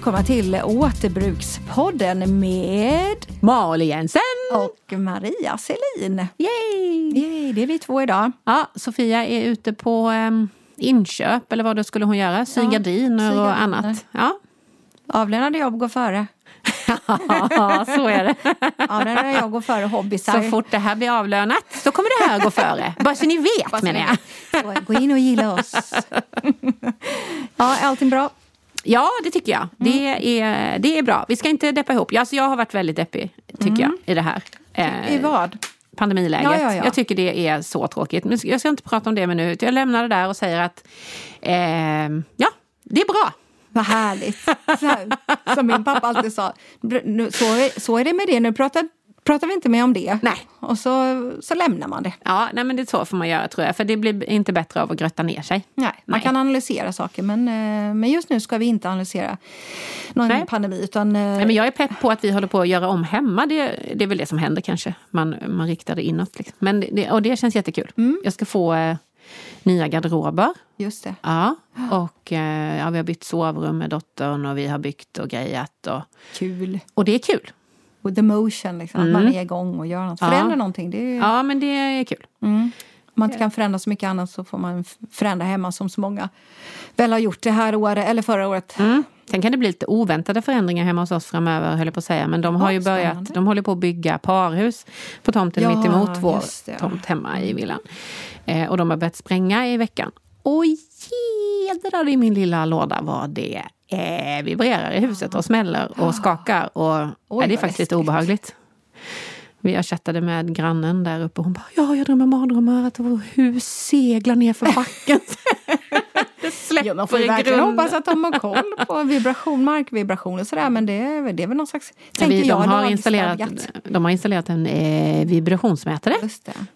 Välkomna till Återbrukspodden med Malin Jensen! och Maria Selin. Yay! Yay, det är vi två idag. Ja, Sofia är ute på um, inköp, eller vad då skulle hon göra? Sy Ja, gardiner och annat. Ja. Avlönade jobb går före. ja, så är det. Avlönade jobb går före hobbysar. Så fort det här blir avlönat så kommer det här gå före. Bara så ni vet Bara menar jag. Så, Gå in och gilla oss. ja, är allting bra? Ja, det tycker jag. Det, Mm. är, det är bra. Vi ska inte deppa ihop. Alltså, jag har varit väldigt deppig, tycker jag, i det här. Eh, Mm. I vad? pandemiläget. Ja, ja, ja. Jag tycker det är så tråkigt. Men jag ska inte prata om det med nu. Jag lämnar det där och säger att eh, ja, det är bra. Vad härligt. Så här, som min pappa alltid sa. "Nu- Så är, så är det med det. Nu pratar, pratar vi inte mer om det. Nej. Och så, så lämnar man det. Ja, nej, men det är så får man göra tror jag. För det blir inte bättre av att grötta ner sig. Nej, man Nej. kan analysera saker men, eh, men just nu ska vi inte analysera någon Nej. pandemi. Utan, eh, Nej, men jag är pepp på att vi håller på att göra om hemma. Det, det är väl det som händer kanske. Man, man riktar det inåt. Liksom. Men det, och det känns jättekul. Mm. Jag ska få eh, nya garderober. Just det. Ja, och eh, ja, vi har byggt sovrum med dottern och vi har byggt och grejat. Och, Kul. och det är kul. With the motion, liksom. att man är igång och gör något. Ja. Förändra någonting. Det är, Ja, men det är kul. Om man inte kan förändra så mycket annat så får man förändra hemma som så många väl har gjort det här året, eller förra året. Mm. Sen kan det bli lite oväntade förändringar hemma hos oss framöver, höll jag på att säga. Men de har Ja, ju börjat, spännande. de håller på att bygga parhus på tomten Ja, mitt emot vår det, ja. tomt hemma i villan. Eh, och de har börjat spränga i veckan. Och jädrar i min lilla låda vad det eh, vibrerar i huset och smäller och skakar. Och, Oj, ja, det är faktiskt lite obehagligt. Vi jag chattade med grannen där uppe och hon bara Ja, jag drömmer mardrömmar att vårt hus seglar ner för backen. det släpper Ja, man får ju verkligen hoppas att de har koll på vibration, markvibration och sådär. Men det är, det är väl någon slags, Ja, vi, jag, de, har installerat, de har installerat en eh, vibrationsmätare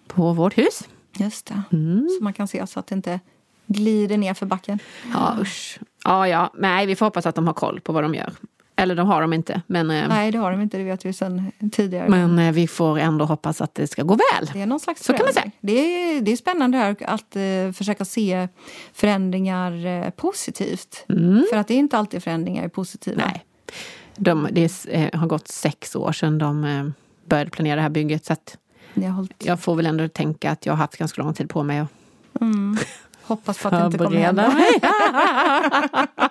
på vårt hus. Just det. Mm. Så man kan se så att det inte glider ner för backen. Ja, usch. Ja, ja. Nej, vi får hoppas att de har koll på vad de gör. Eller de har de inte. Men, eh, Nej, det har de inte. Det vet vi sedan tidigare. men eh, vi får ändå hoppas att det ska gå väl. Det är någon slags Så kan man förändring. Det är, det är spännande här att eh, försöka se förändringar eh, positivt. För att det är inte alltid förändringar är positiva. Mm. Nej. De, det är, har gått sex år sedan de eh, började planera det här bygget. Så Jag har hållit, jag får väl ändå tänka att jag har haft ganska lång tid på mig att hoppas på att det inte kommer hända. mig.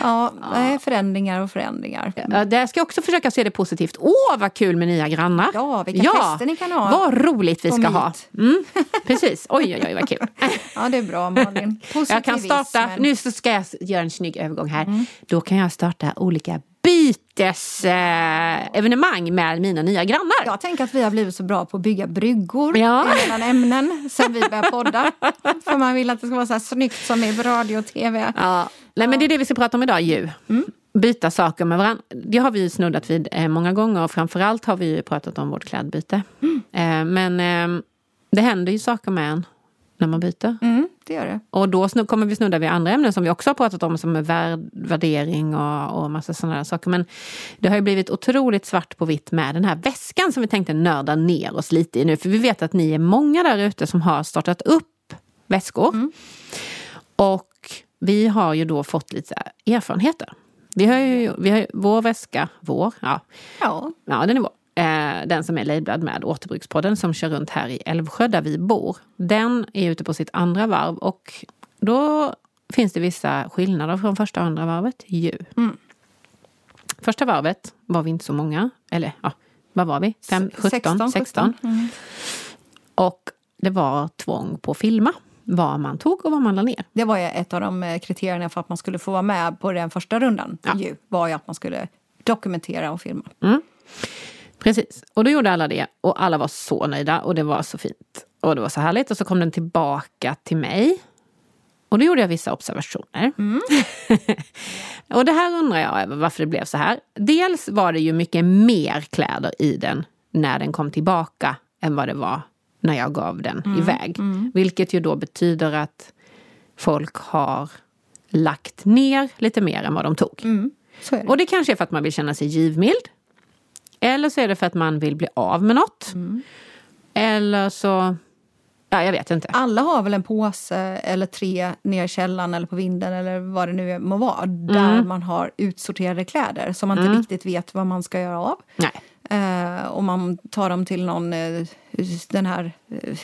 Ja, nej, förändringar och förändringar. Ja, där ska jag också försöka se det positivt. Åh, vad kul med nya grannar! Ja, vilka fester ni kan ha. Vad roligt vi ska ha! Mm, precis. Oj, oj, oj, vad kul. Ja, det är bra Malin. Jag kan starta, nu ska jag göra en snygg övergång här. Mm. Då kan jag starta olika bytesevenemang med mina nya grannar. Jag tänker att vi har blivit så bra på att bygga bryggor Ja. mellan ämnen sen vi började podda. För man vill att det ska vara så här snyggt som i radio och tv. Ja. Nej, men det är det vi ska prata om idag ju. Byta saker med varandra. Det har vi ju snuddat vid eh, många gånger och framförallt har vi ju pratat om vårt klädbyte. Eh, men eh, det händer ju saker med en när man byter. Mm, det gör det. Och då kommer vi snudda vid andra ämnen som vi också har pratat om som är värd, värdering och, och massa sådana där saker. Men det har ju blivit otroligt svart på vitt med den här väskan som vi tänkte nörda ner oss lite i nu. För vi vet att ni är många där ute som har startat upp väskor. Och vi har ju då fått lite erfarenheter. Vi har ju, vi har vår väska, vår, ja, Ja. Ja, den är vår. Eh, den som är labelad med Återbrukspodden som kör runt här i Älvsjö där vi bor. Den är ute på sitt andra varv och då finns det vissa skillnader från första och andra varvet ju. Första varvet var vi inte så många. Eller ja, vad var vi? Fem, 17, 16. 16. Mm. Och det var tvång på att filma vad man tog och vad man la ner. Det var ju ett av de eh, kriterierna för att man skulle få vara med på den första rundan. Ja. Ju, var ju att man skulle dokumentera och filma. Precis. Och då gjorde alla det och alla var så nöjda och det var så fint. Och det var så härligt. Och så kom den tillbaka till mig. Och då gjorde jag vissa observationer. och det här undrar jag över varför det blev så här. Dels var det ju mycket mer kläder i den när den kom tillbaka än vad det var när jag gav den iväg. Vilket ju då betyder att folk har lagt ner lite mer än vad de tog. Det. Och det kanske är för att man vill känna sig givmild. Eller så är det för att man vill bli av med något. Eller så... Ja, jag vet inte. Alla har väl en påse eller tre ner i källaren eller på vinden eller vad det nu må vara. Där Mm. man har utsorterade kläder som man inte riktigt vet vad man ska göra av. Nej. Eh, och man tar dem till någon, eh, den här eh,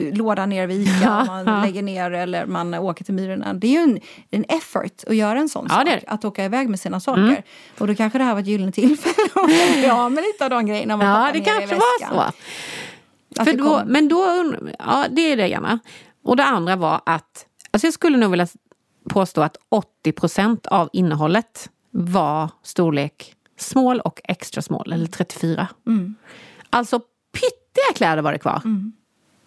lådan nere vid Ica. Man lägger ner eller man åker till Myrorna. Det är ju en, en effort att göra en sån Ja, sak. det det. Att åka iväg med sina saker. Och då kanske det här var ett gyllene tillfälle att av med lite av de grejerna man Ja, det ner kanske var så. För då, kom- men då, ja det är det ena. Och det andra var att, alltså jag skulle nog vilja påstå att 80 procent av innehållet var storlek small och extra small, eller 34. Mm. Alltså pyttiga kläder var det kvar.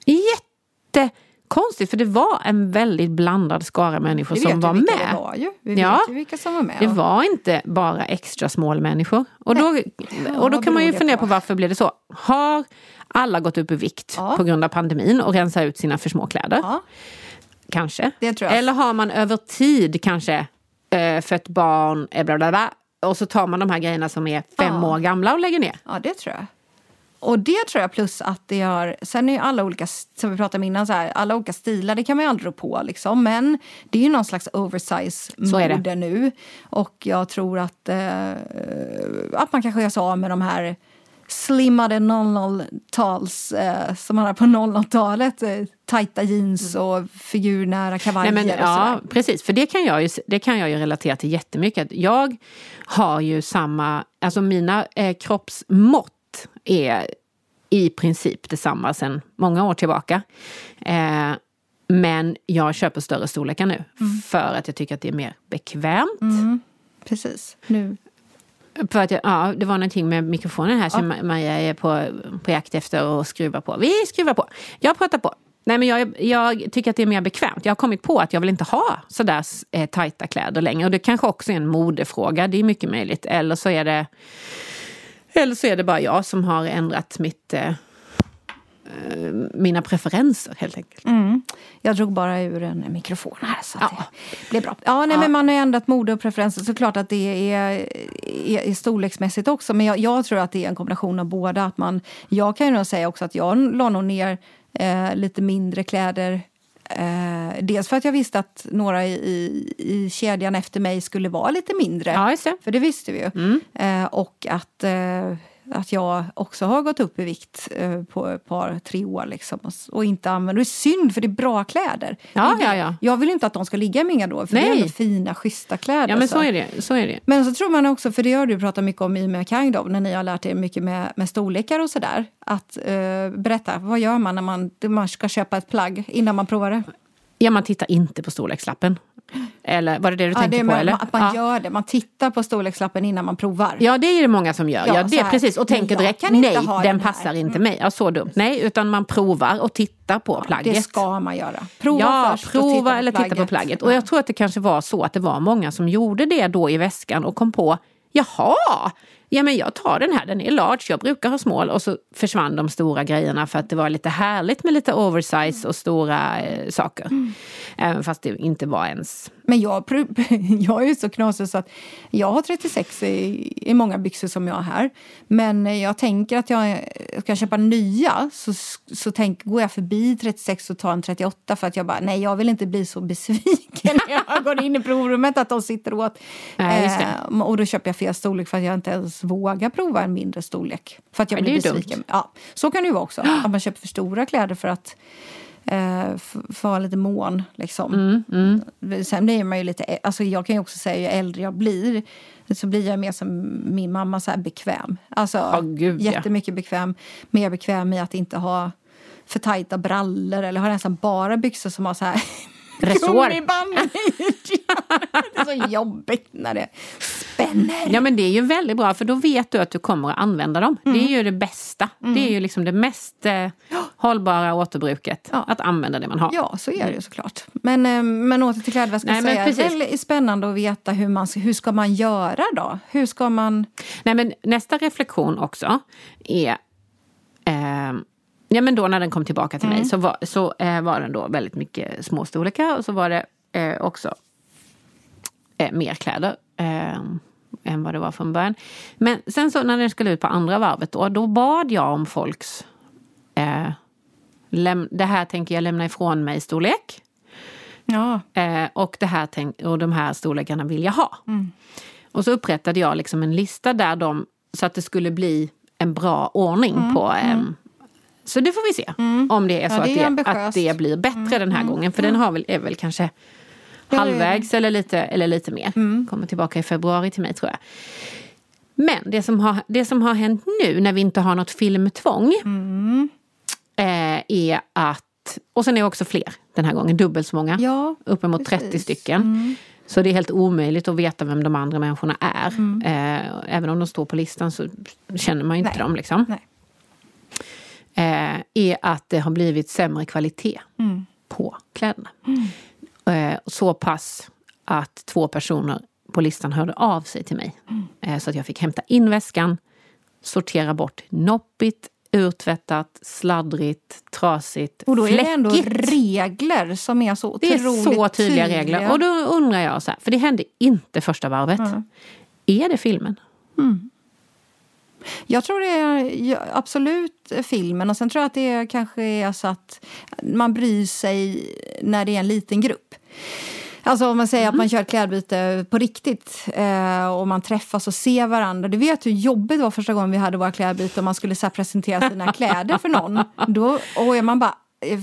Jättekonstigt, för det var en väldigt blandad skara människor som var med. det var ju. Vi Ja. vet ju vilka som var med. Det var inte bara extra small människor. Och då, och då kan man ju fundera på? på varför blev det så. Har alla gått upp i vikt Ja. på grund av pandemin och rensat ut sina för små kläder? Ja. Kanske. Eller har man över tid kanske äh, fött barn, eh, bla bla bla, och så tar man de här grejerna som är fem Ja. år gamla och lägger ner. Ja, det tror jag. Och det tror jag plus att det har... Sen är ju alla olika, som vi pratade om innan, så här, alla olika stilar, det kan man ju aldrig rå på liksom. Men det är ju någon slags oversize mode nu. Och jag tror att, eh, att man kanske gör sig av med de här slimmade 00-tals eh, som man har på 00-talet. Eh, tajta jeans och figurnära kavajer Mm. Nej, men, och ja, precis. För det kan, jag ju, det kan jag ju relatera till jättemycket. Jag har ju samma, alltså mina eh, kroppsmått är i princip detsamma sedan många år tillbaka. Eh, men jag köper större storlekar nu för att jag tycker att det är mer bekvämt. Precis. Nu. För att jag, ja, det var någonting med mikrofonen här som Maria är på, på jakt efter att skruva på. Vi skruvar på. Jag pratar på. Nej, men jag, jag tycker att det är mer bekvämt. Jag har kommit på att jag vill inte ha sådär eh, tajta kläder längre. Och det kanske också är en modefråga. Det är mycket möjligt. Eller så är det, eller så är det bara jag som har ändrat mitt, eh, eh, mina preferenser helt enkelt. Jag drog bara ur en mikrofon här så att Ja. det blev bra. Ja, nej, men man har ändrat mode och preferenser. Såklart att det är, är, är storleksmässigt också. Men jag, jag tror att det är en kombination av båda. Att man, jag kan ju nog säga också att jag la nog ner eh, lite mindre kläder. Eh, dels för att jag visste att några i, i, i kedjan efter mig skulle vara lite mindre. Ja. För det visste vi ju. Eh, och att, eh, att jag också har gått upp i vikt eh, på ett par, tre år. Liksom, och, inte använder. Det är synd, för det är bra kläder. Ja, ja, ja. Jag vill inte att de ska ligga i mina då, för det är Nej. ändå fina, schyssta kläder. Ja, men så är det. Så är det. Men så tror man också, för det har du pratat mycket om i med Kang då, när ni har lärt er mycket med, med storlekar och sådär. Att eh, berätta, vad gör man när man, man ska köpa ett plagg innan man provar det? Ja, man tittar inte på storlekslappen. Eller var det det du Ja, tänkte det är på? med, Eller? att man ja. gör det. Man tittar på storlekslappen innan man provar. Ja, det är det många som gör. Ja, Ja, det precis. Och tänker direkt, nej, den den passar inte Mm. mig. Ja, så dumt. Nej, utan man provar och tittar på plagget. det ska man göra. Prova ja, först och prova titta på eller titta på plagget. plagget. Och jag tror att det kanske var så att det var många som gjorde det då i väskan och kom på, jaha, ja men jag tar den här, den är large, jag brukar ha small. Och så försvann de stora grejerna för att det var lite härligt med lite oversize och stora eh, saker. Mm. Även fast det inte var ens... Men jag, jag är ju så knasig så att jag har 36 i, i många byxor som jag har här. Men jag tänker att jag ska köpa nya så, så tänk, går jag förbi 36 och tar en 38 för att jag bara nej jag vill inte bli så besviken när jag går in i provrummet att de sitter åt. Nej. Eh, och då köper jag fel storlek för att jag inte ens vågar prova en mindre storlek. För att jag blir besviken. Ja, så kan det ju vara också. Att man köper för stora kläder för att eh, för vara lite mån. Liksom. Mm, Sen blir man ju lite... Alltså jag kan ju också säga ju äldre jag blir så blir jag mer som min mamma, så här bekväm. Alltså Ja, gud, ja. jättemycket bekväm. Mer bekväm i att inte ha för tajta brallor eller ha nästan bara byxor som har så här Resår. gummiband. Det är så jobbigt när det spänner. Ja men det är ju väldigt bra för då vet du att du kommer att använda dem. Det är ju det bästa. Det är ju liksom det mest eh, hållbara återbruket. Ja. Att använda det man har. Ja, så är det ju såklart. Men, eh, men åter till klädväskan Nej, men precis. väl spännande att veta hur man hur ska man göra då? Hur ska man... Nej, men nästa reflektion också är... Eh, ja, men då när den kom tillbaka till mig så, var, så eh, var den då väldigt mycket små storlekar och så var det eh, också eh, mer kläder eh, än vad det var från början. Men sen så när den skulle ut på andra varvet då, då bad jag om folks... Eh, läm- det här tänker jag lämna ifrån mig storlek. Ja, Eh, och, det här tänk, och de här storlekarna vill jag ha. Och så upprättade jag liksom en lista där de, så att det skulle bli en bra ordning på... så det får vi se om det är så Ja, det är att, det, att det blir bättre den här gången. För den har väl, är väl kanske halvvägs eller lite, eller lite mer. Kommer tillbaka i februari till mig tror jag. Men det som, har, det som har hänt nu när vi inte har något filmtvång eh, är att, och sen är det också fler den här gången, dubbelt så många. Ja, uppemot 30 precis. stycken. Så det är helt omöjligt att veta vem de andra människorna är. Eh, även om de står på listan så känner man ju inte Nej. dem. Liksom. nej. Eh, är att det har blivit sämre kvalitet på kläderna. Eh, så pass att två personer på listan hörde av sig till mig. Eh, så att jag fick hämta in väskan, sortera bort noppigt, urtvättat, sladdrigt, trasigt, Och då är det ändå fläckigt. regler som är så Det otroligt är så tydliga regler. Och då undrar jag så här, för det hände inte första varvet. Är det filmen? Jag tror det är absolut filmen. Och sen tror jag att det kanske är så att man bryr sig när det är en liten grupp. Alltså om man säger att man kör ett klädbyte på riktigt eh, och man träffas och ser varandra. Du vet hur jobbigt det var första gången vi hade våra klädbyten och man skulle så presentera sina kläder för någon. Då, och är man bara,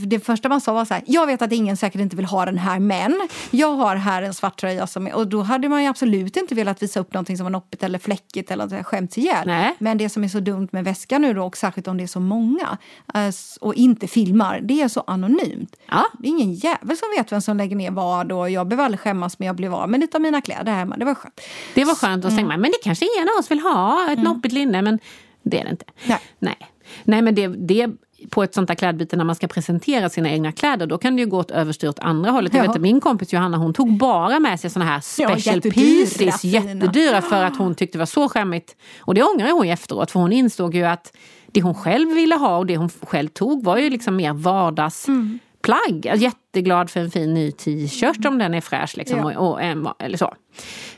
det första man sa var så här, jag vet att ingen säkert inte vill ha den här men jag har här en svart tröja som är, och då hade man ju absolut inte velat visa upp någonting som var noppigt eller fläckigt eller något skämts ihjäl. Nej. Men det som är så dumt med väskan nu då, och särskilt om det är så många eh, och inte filmar, det är så anonymt. Ja. Det är ingen jävel som vet vem som lägger ner vad och jag behöver aldrig skämmas men jag blev av med lite av mina kläder hemma. Det var skönt. Det var skönt att tänka, men det kanske en av oss vill ha, ett noppigt linne, men det är det inte. Nej. Nej, Nej men det, det på ett sånt där klädbyte när man ska presentera sina egna kläder, då kan det ju gå åt överstyr åt andra hållet. Jag Ja. vet att min kompis Johanna, hon tog bara med sig såna här special jättedyra, pieces, jättedyra, för att hon tyckte det var så skämmigt. Och det ångrar hon ju efteråt, för hon insåg ju att det hon själv ville ha och det hon själv tog var ju liksom mer vardagsplagg. Jag är jätteglad för en fin ny t-shirt om den är fräsch. Liksom, Ja. och, och, eller så.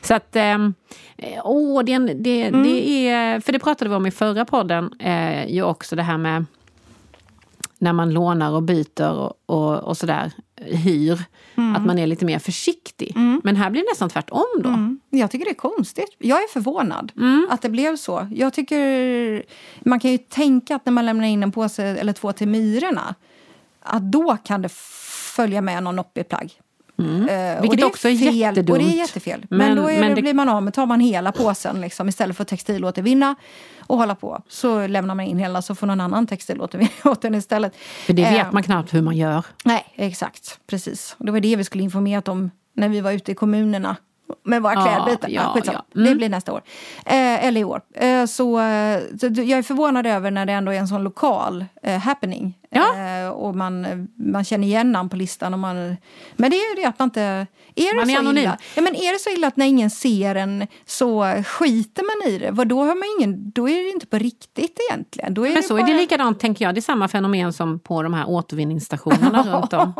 Så att, eh, åh, det, är en- det, det är, för det pratade vi om i förra podden, eh, ju också det här med när man lånar och byter och, och, och sådär, hyr, att man är lite mer försiktig. Men här blir det nästan tvärtom då. Mm. Jag tycker det är konstigt. Jag är förvånad Mm. att det blev så. Jag tycker man kan ju tänka att när man lämnar in en påse eller två till myrorna att då kan det följa med någon noppig plagg. Eh, Mm. Vilket det också är fel, jättedumt. Och det är jättefel. Men, Men- då är men det, det- blir man av med, tar man hela påsen liksom, istället för att textilåtervinna och hålla på. Så lämnar man in hela så får någon annan textilåtervinna åt den istället. För det vet Eh, man knappt hur man gör. Nej, exakt. Precis. Och det var det vi skulle informerat om när vi var ute i kommunerna med våra Ja, klädbitar. ja, Ja, skitsamma. ja. Mm. Det blir nästa år. Eh, eller i år. Eh, så, eh, så jag är förvånad över när det ändå är en sån lokal eh, happening. Ja. Eh, och man, man känner igen namn på listan. Och man, men det är ju det att man inte... Är det Man är så anonym. illa? Ja, men är det så illa att när ingen ser en så skiter man i det? Vad, då, har man ingen, då är det inte på riktigt egentligen. Då är Men det så bara... är det likadant, tänker jag. Det är samma fenomen som på de här återvinningsstationerna runt om.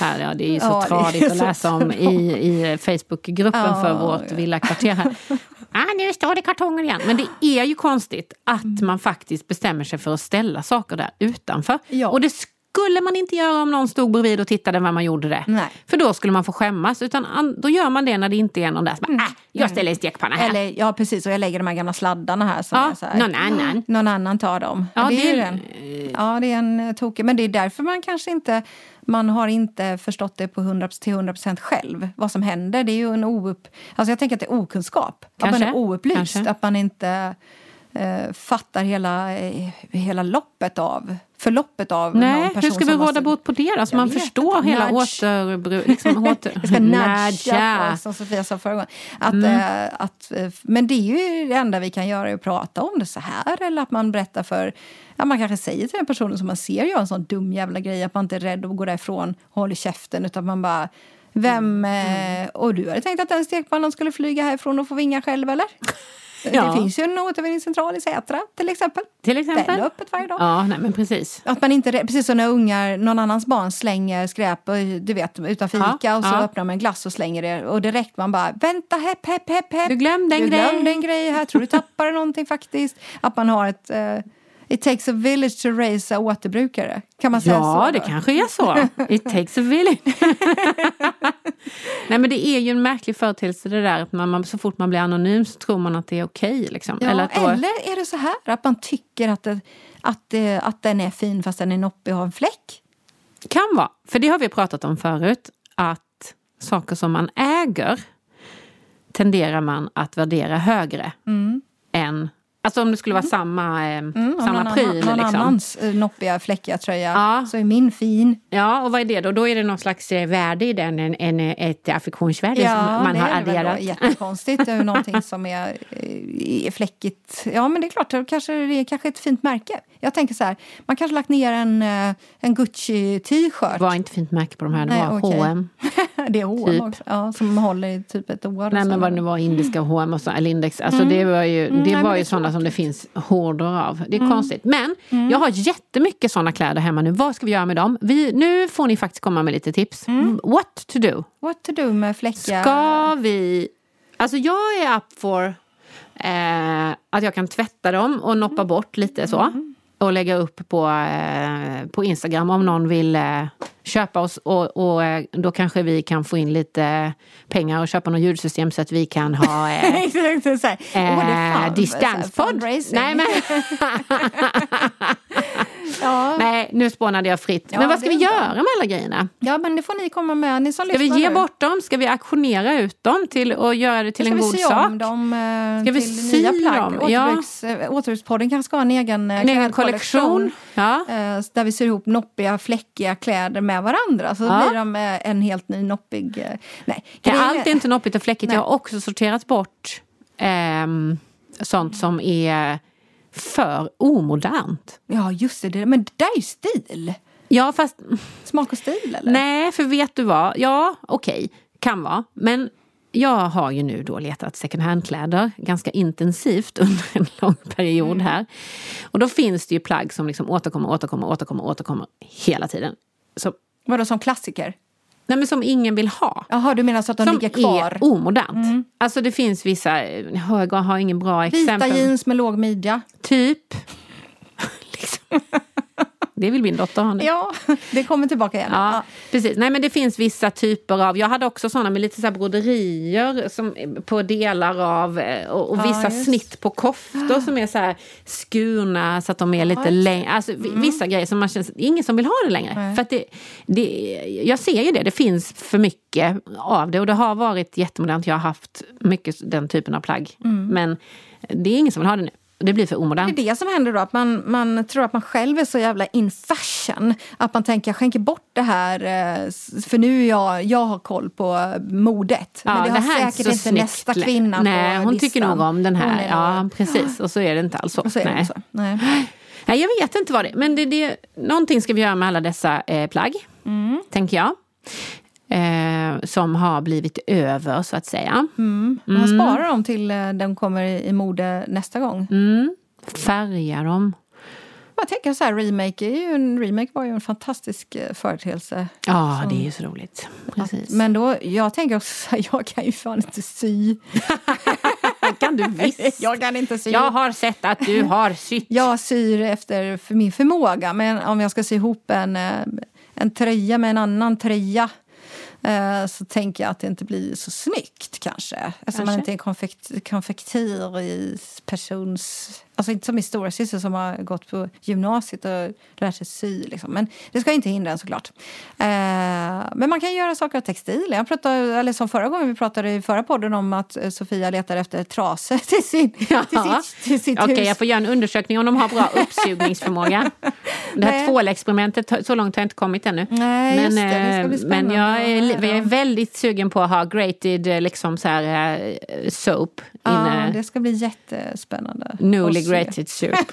Här, ja, det är ju så Ja, det tradigt att läsa om i, i Facebookgruppen Ja, för vårt villakvarter här. Ah, nu står det kartonger igen. Men det är ju konstigt att Mm. man faktiskt bestämmer sig för att ställa saker där utanför. Ja. Och det skulle man inte göra om någon stod bredvid och tittade när man gjorde det. Nej. För då skulle man få skämmas. Utan an- då gör man det när det inte är någon där som bara, ah, jag ställer en stekpanna här. Eller, ja, precis. Och jag lägger de här gamla sladdarna här. Som Ja, så här. någon annan. Någon annan tar dem. Ja, det, är en, ja, det är en eh, tokig. Men det är därför man kanske inte... Man har inte förstått det på 100, till 100 procent själv, vad som händer. Det är ju en oupp... Alltså jag tänker att det är okunskap. Att Kanske, man är oupplyst. kanske. Att man inte eh, fattar hela, eh, hela loppet av... Förloppet av någon Nej, person hur ska vi råda måste- bot på det då? Så Jag man förstår inte. hela återbruk... Liksom, åter... Vi ska nudga som Sofia sa förra gången. Att, Mm. eh, att, eh, men det är ju det enda vi kan göra, är att prata om det så här. Eller att man berättar för... Ja, man kanske säger till den personen som man ser göra en sån dum jävla grej att man inte är rädd att gå därifrån och hålla käften. Utan man bara... Vem... Mm. Eh, och du hade tänkt att den stekpannan skulle flyga härifrån och få vingar själv, eller? Ja. Det finns ju en återvinningscentral i Sätra, till exempel. Till exempel. Den är öppet varje dag. Ja, nej men precis. Att man inte, precis som när ungar, någon annans barn slänger skräp du vet, utan fika Ja, och så ja. öppnar man en glass och slänger det och direkt man bara vänta hepp hepp hepp hepp. Du glömde en du grej." glömde en grej här, tror du tappade någonting faktiskt. Att man har ett eh, It takes a village to raise a återbrukare. Kan man säga så? Ja, det kanske är så. It takes a village. Nej, men det är ju en märklig företeelse det där att man, man, så fort man blir anonym så tror man att det är okej. liksom. Ja, eller då, eller är det så här att man tycker att, det, att, det, att den är fin fast den är noppig och har en fläck? Kan vara, för det har vi pratat om förut, att saker som man äger tenderar man att värdera högre än... Alltså om det skulle vara samma, eh, Om samma någon, pryl. annan, någon liksom. annans eh, noppiga fläckiga tröja Ja. så är min fin. Ja, och vad är det då? Då är det någon slags eh, värde i den, en, en, ett affektionsvärde som man har adderat. jättekonstigt. Det är ju någonting som är, eh, är fläckigt. Ja, men det är klart, det kanske, det är kanske ett fint märke. Jag tänker så här, man kanske lagt ner en, eh, en Gucci-t-shirt. Det var inte fint märke på de här, det Nej, var okej. H&M. det är H&M typ. också, ja, som håller i typ ett år. Nej men vad det nu var, indiska H&M och så, eller Index. Alltså det var ju, det Mm. nej, men var det ju är sådana som det finns horder av. Det är konstigt. Men jag har jättemycket sådana kläder hemma nu. Vad ska vi göra med dem? Vi, nu får ni faktiskt komma med lite tips. What to do? What to do med fläckiga... Ska vi... Alltså jag är up for eh, att jag kan tvätta dem och noppa bort lite så. Och lägga upp på, eh, på Instagram om någon vill eh, köpa oss. Och, och eh, då kanske vi kan få in lite pengar och köpa något ljudsystem så att vi kan ha eh, Exakt, så här. Distanspodd. Nej, men, ja. nej, nu spånade jag fritt. Ja, men vad ska vi göra med alla grejerna? ja, men det får ni komma med, ni som Ska vi ge nu. bort dem? Ska vi auktionera ut dem till, och göra det till en god sak? dem eh, Ska vi sy nya plagg? dem? Ja. Återbruks, eh, Återbrukspodden kanske ska ha en egen, eh, En egen kollektion. Ja. Eh, där vi syr ihop noppiga, fläckiga kläder med varandra. Så Ja. blir de en helt ny noppig... eh, nej. Ja, allt är inte noppigt och fläckigt. Nej. Jag har också sorterat bort ehm, sånt som är för omodernt. Ja, just det. Men det där är ju stil. Ja, fast Smak och stil, eller? nej, för vet du vad? Ja, okej, kan vara. Men jag har ju nu då letat second hand-kläder ganska intensivt under en lång period Mm. här. Och då finns det ju plagg som liksom återkommer, återkommer, återkommer, återkommer hela tiden. Så, Vadå, som klassiker? Nej, men som ingen vill ha. Jaha, du menar så att de som ligger kvar? är omodernt. Alltså det finns vissa, jag har ingen bra Vita exempel. jeans med låg midja. Typ. liksom. Det vill min dotter ha nu. Ja, det kommer tillbaka igen. Ja, precis. Nej, men det finns vissa typer av... Jag hade också såna med lite så broderier som, på delar av eh, och, och Ja, vissa just. snitt på koftor som är så här skurna så att de är lite längre. Alltså, vi- Vissa grejer som man känner, ingen som vill ha det längre. För att det, det, jag ser ju det, det finns för mycket av det och det har varit jättemodernt. Jag har haft mycket den typen av plagg. Men det är ingen som vill ha det nu. Det blir för Det omodernt. är det som händer då, att man, man tror att man själv är så jävla in fashion. Att man tänker, jag skänker bort det här eh, för nu är jag, jag har koll på modet. Ja, Men det har här är säkert inte nästa kvinna Nej, på hon listan. tycker nog om den här. är Ja, precis. Och så är det inte alls så. Och så är det Nej. så. Nej. Nej, jag vet inte vad det är. Men det, det, någonting ska vi göra med alla dessa eh, plagg, Mm. tänker jag. Eh, som har blivit över, så att säga. Man sparar dem till eh, de kommer i, mode nästa gång. Mm. Färga dem. Jag tänker så här, remake, är ju en, remake var ju en fantastisk eh, företeelse. Ja, Som- det är ju så roligt. Precis. Men då, jag tänker också jag kan ju fan inte sy. kan du visst. Jag kan inte sy. Jag har sett att du har sytt. Jag syr efter min förmåga. Men om jag ska sy ihop en, eh, en tröja med en annan tröja så tänker jag att det inte blir så snyggt kanske. Eftersom man Kanske. inte är konfekt, konfektir i persons... Alltså inte som min stora syster som har gått på gymnasiet och lärt sig sy. Liksom. Men det ska inte hindra en såklart. Eh, men man kan göra saker av textil. Jag pratade, eller som förra gången vi pratade i förra podden om att eh, Sofia letar efter trasor till, sin, till sitt, till sitt Okej, hus. jag får göra en undersökning om de har bra uppsugningsförmåga. Det här tvålexperimentet, så långt har jag inte kommit ännu. Nej, just det. Det eh, men jag är, jag är väldigt sugen på att ha grated eh, liksom så här, soap. Ja, inne. det ska bli jättespännande. Newly att se. grated soup.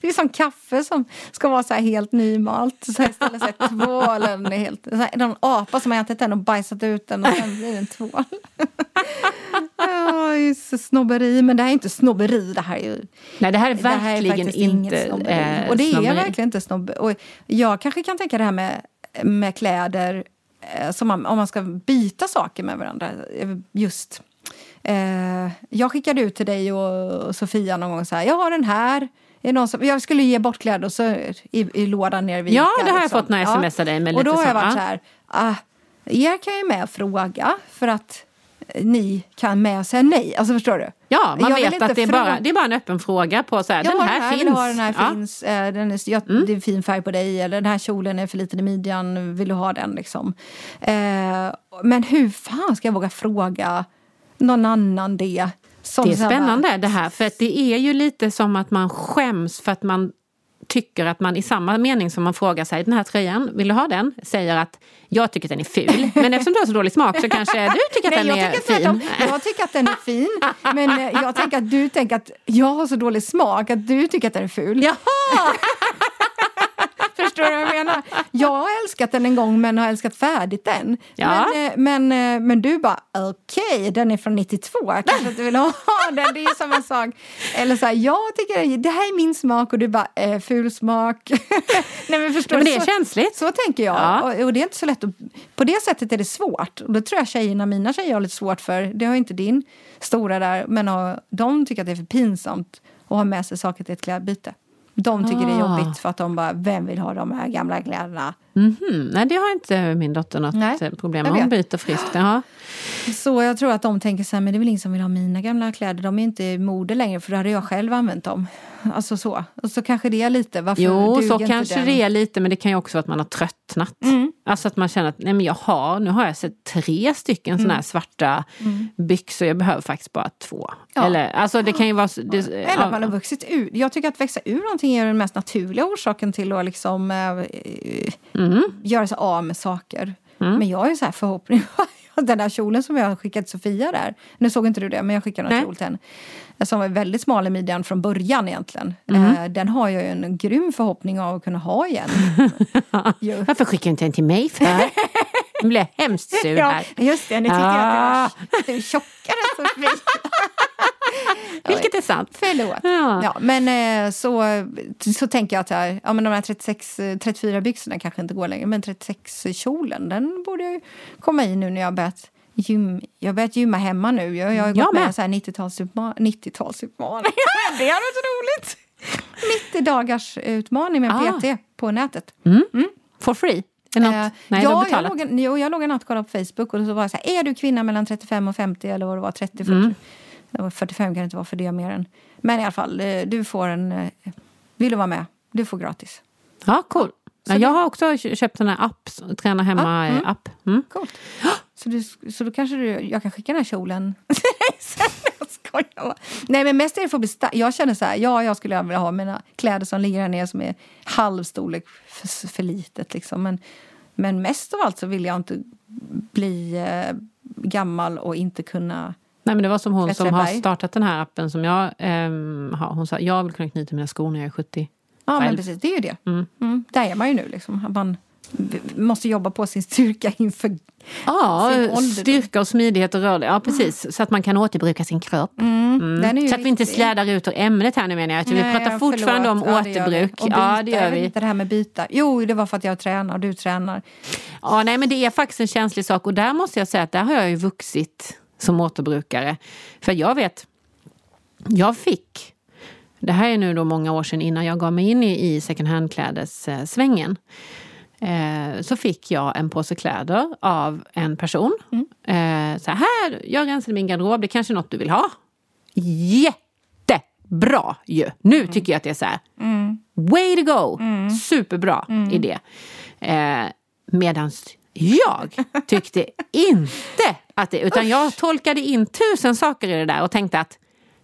Det är så- som kaffe som ska vara så här helt nymalt. Så här istället så här tvålen är helt... Så här, någon apa som har ätit den och bajsat ut den och sen blir det en tvål. Ja, just det, snobberi. Men det här är inte snobberi. Det här är ju... Nej, det här är Det här är verkligen inte snobberi. eh, Och det snobberi. är verkligen inte snobberi. Och jag kanske kan tänka det här med, med kläder, eh, som man, om man ska byta saker med varandra. eh, Just. Eh, jag skickade ut till dig och Sofia någon gång så här, jag har den här. Är någon som, jag skulle ge bort kläder så i, i lådan nere vid Ja, det har jag liksom. fått några sms av dig med Och då har jag varit ja. så här, ah, er kan ju med och fråga för att ni kan med och säga nej. Alltså förstår du? Ja, man Jag vet att det är, bara, det är bara en öppen fråga på så här, jag den här, här, finns. ha den här Ja. Mm. finns. Eh, Den är, ja, Det är fin färg på dig eller den här kjolen är för liten i midjan, vill du ha den liksom? Eh, men hur fan ska jag våga fråga någon annan det? Som Det är här spännande det här, för att det är ju lite som att man skäms för att man tycker att man i samma mening som man frågar sig den här tröjan, vill du ha den? Säger att jag tycker att den är ful. Men eftersom du har så dålig smak så kanske du tycker att Nej, den är tycker fin. tvärtom. Jag tycker att den är fin. Men eh, jag tänker att du tänker att jag har så dålig smak att du tycker att den är ful. Jaha! Du jag har älskat den en gång men har älskat färdigt den. Ja. Men, eh, men, eh, men du bara okej, den är från 92, jag kanske inte vill ha den. Det är ju samma sak. Eller så här, jag tycker det här är min smak och du bara eh, ful smak. Nej, men förstår Nej, men du? det är Så- känsligt. Så tänker jag. Ja. Och, och det är inte så lätt att, På det sättet är det svårt. Och det tror jag tjejerna, mina tjejer har lite svårt för. Det har inte din stora där. Men har, de tycker att det är för pinsamt att ha med sig saker till ett klädbyte. De tycker det är Ah. jobbigt för att de bara, vem vill ha de här gamla kläderna? Mhm. Nej, det har inte min dotter något Nej, eh, problem med. Hon byter friskt. Ja. Så jag tror att de tänker så här, men det är väl ingen som vill ha mina gamla kläder. De är inte i mode längre för då hade jag själv använt dem. Alltså så. Och så kanske det är lite, varför Jo, så kanske den? det är lite, men det kan ju också vara att man har tröttnat. Mm. Alltså att man känner att nej, men jag har, nu har jag sett tre stycken såna här svarta byxor, jag behöver faktiskt bara två. Mm. Ja. Eller, alltså det kan ju vara... Det, Eller att man har vuxit ur. Jag tycker att växa ur någonting är den mest naturliga orsaken till att liksom, eh, göra sig av med saker. Men jag ju så här förhoppning den där kjolen som jag har skickat till Sofia där. Nu såg inte du det, men jag skickade en Nej. kjol till henne. Som var väldigt smal i midjan från början egentligen. Eh, Den har jag ju en grym förhoppning av att kunna ha igen. Varför skickar du inte en till mig för? Nu blir jag hemskt sur Ja, här. just det. Nu tyckte jag Ah. att du är tjockare än Sofia. Vilket är sant. Förlåt. Ja. Ja. men eh, så, så tänker jag att här, ja, men de här 36, eh, 34 byxorna kanske inte går längre. Men 36-kjolen, den borde ju komma i nu när jag börjat, gym, jag har börjat gymma hemma nu. Jag, jag har Jag gått med, med. med så här 90-talsutmaning. 90-talsutmaning. det hade varit roligt! 90 dagars utmaning med Ah. PT på nätet. For free? Något? Eh, Nej, ja, jag låg, en, jo, jag låg en natt och kollade på Facebook och så var jag så här, är du kvinna mellan 35 och 50 eller vad det var, 30, 40? Mm. Det var 45 kan det inte vara för det mer än. Men i alla fall, eh, du får en, eh, vill du vara med? Du får gratis. Ja, cool. Ja, jag har också kö- köpt en app, Träna Ah, hemma-app. Mm. Coolt. Så, du, så då kanske du, jag kan skicka den här kjolen jag skojar. Nej men mest är det för att bli stark. Jag känner så här, ja jag skulle vilja ha mina kläder som ligger här nere som är halvstorlek för, för litet liksom. Men, men mest av allt så vill jag inte bli eh, gammal och inte kunna Nej men det var som hon som har startat den här appen som jag ehm, har. Hon sa jag vill kunna knyta mina skor när jag är 70. Ja, men precis. Det är ju det. Mm. Där är man ju nu. Liksom. Man måste jobba på sin styrka inför Ja, sin ålderdom. styrka och smidighet och rörlighet. Ja precis, så att man kan återbruka sin kropp. Är ju Så att vi inte viktig. slädar ut ur ämnet här nu menar jag. Vi Nej, pratar fortfarande förlåt. om Ja, det vi. återbruk. Och Ja, det gör Jag vi. inte det här med byta. Jo, det var för att jag tränar och du tränar. Ja, nej, men det är faktiskt en känslig sak och där måste jag säga att där har jag ju vuxit som återbrukare. För jag vet, jag fick, det här är nu då många år sedan innan jag gav mig in i, i second hand-klädessvängen. Eh, så fick jag en påse kläder av en person. Eh, så här, jag rensade min garderob, det är kanske är något du vill ha. Jättebra ju! Nu tycker jag att det är så här, way to go! Superbra idé. Eh, medans jag tyckte inte att det, utan jag tolkade in tusen saker i det där och tänkte att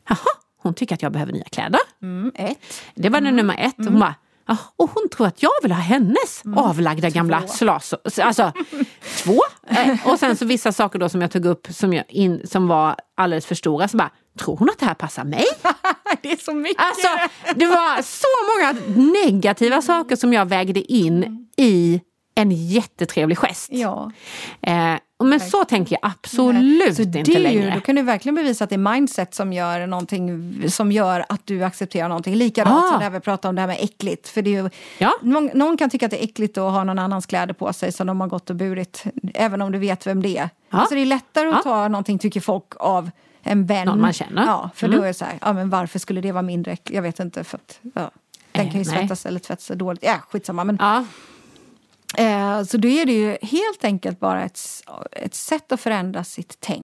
jaha, hon tycker att jag behöver nya kläder. Mm, ett. Det var den nummer ett. Hon bara, "Ja, och hon tror att jag vill ha hennes avlagda gamla slasor. Alltså, två. Eh, Och sen så vissa saker då som jag tog upp som, jag in, som var alldeles för stora. Så bara, tror hon att det här passar mig? Det är så mycket. Alltså, det var så många negativa saker som jag vägde in i en jättetrevlig gest. Ja. Eh, men så tänker jag absolut Så inte är ju, längre. Då kan du verkligen bevisa att det är mindset som gör någonting som gör att du accepterar någonting. Likadant Ah. som det här vi pratade om det här med äckligt. För det är ju, Ja. någon, någon kan tycka att det är äckligt att ha någon annans kläder på sig som de har gått och burit. Även om du vet vem det är. Ja. Alltså det är lättare att Ja. ta någonting, tycker folk, av en vän. Någon man känner. Ja, för Mm. då är det så här, ja men varför skulle det vara mindre äckligt? Jag vet inte, för att ja, den Eh, kan ju nej. svettas eller tvätta sig dåligt. Ja, skitsamma. Men, Ja, eh, så då är det ju helt enkelt bara ett, ett sätt att förändra sitt tänk.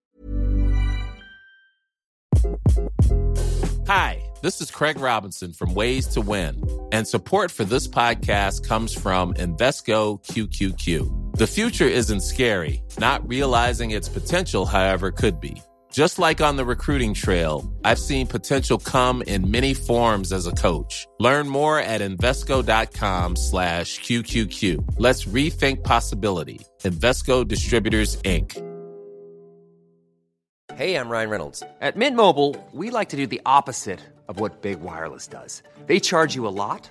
Hi, this is Craig Robinson from Ways to Win, and support for this podcast comes from Invesco QQQ. The future isn't scary, not realizing its potential, however, could be. Just like on the recruiting trail, I've seen potential come in many forms as a coach. Learn more at Invesco.com slash QQQ. Let's rethink possibility. Invesco Distributors, Inc. Hey, I'm Ryan Reynolds. At Mint Mobile, we like to do the opposite of what Big Wireless does. They charge you a lot,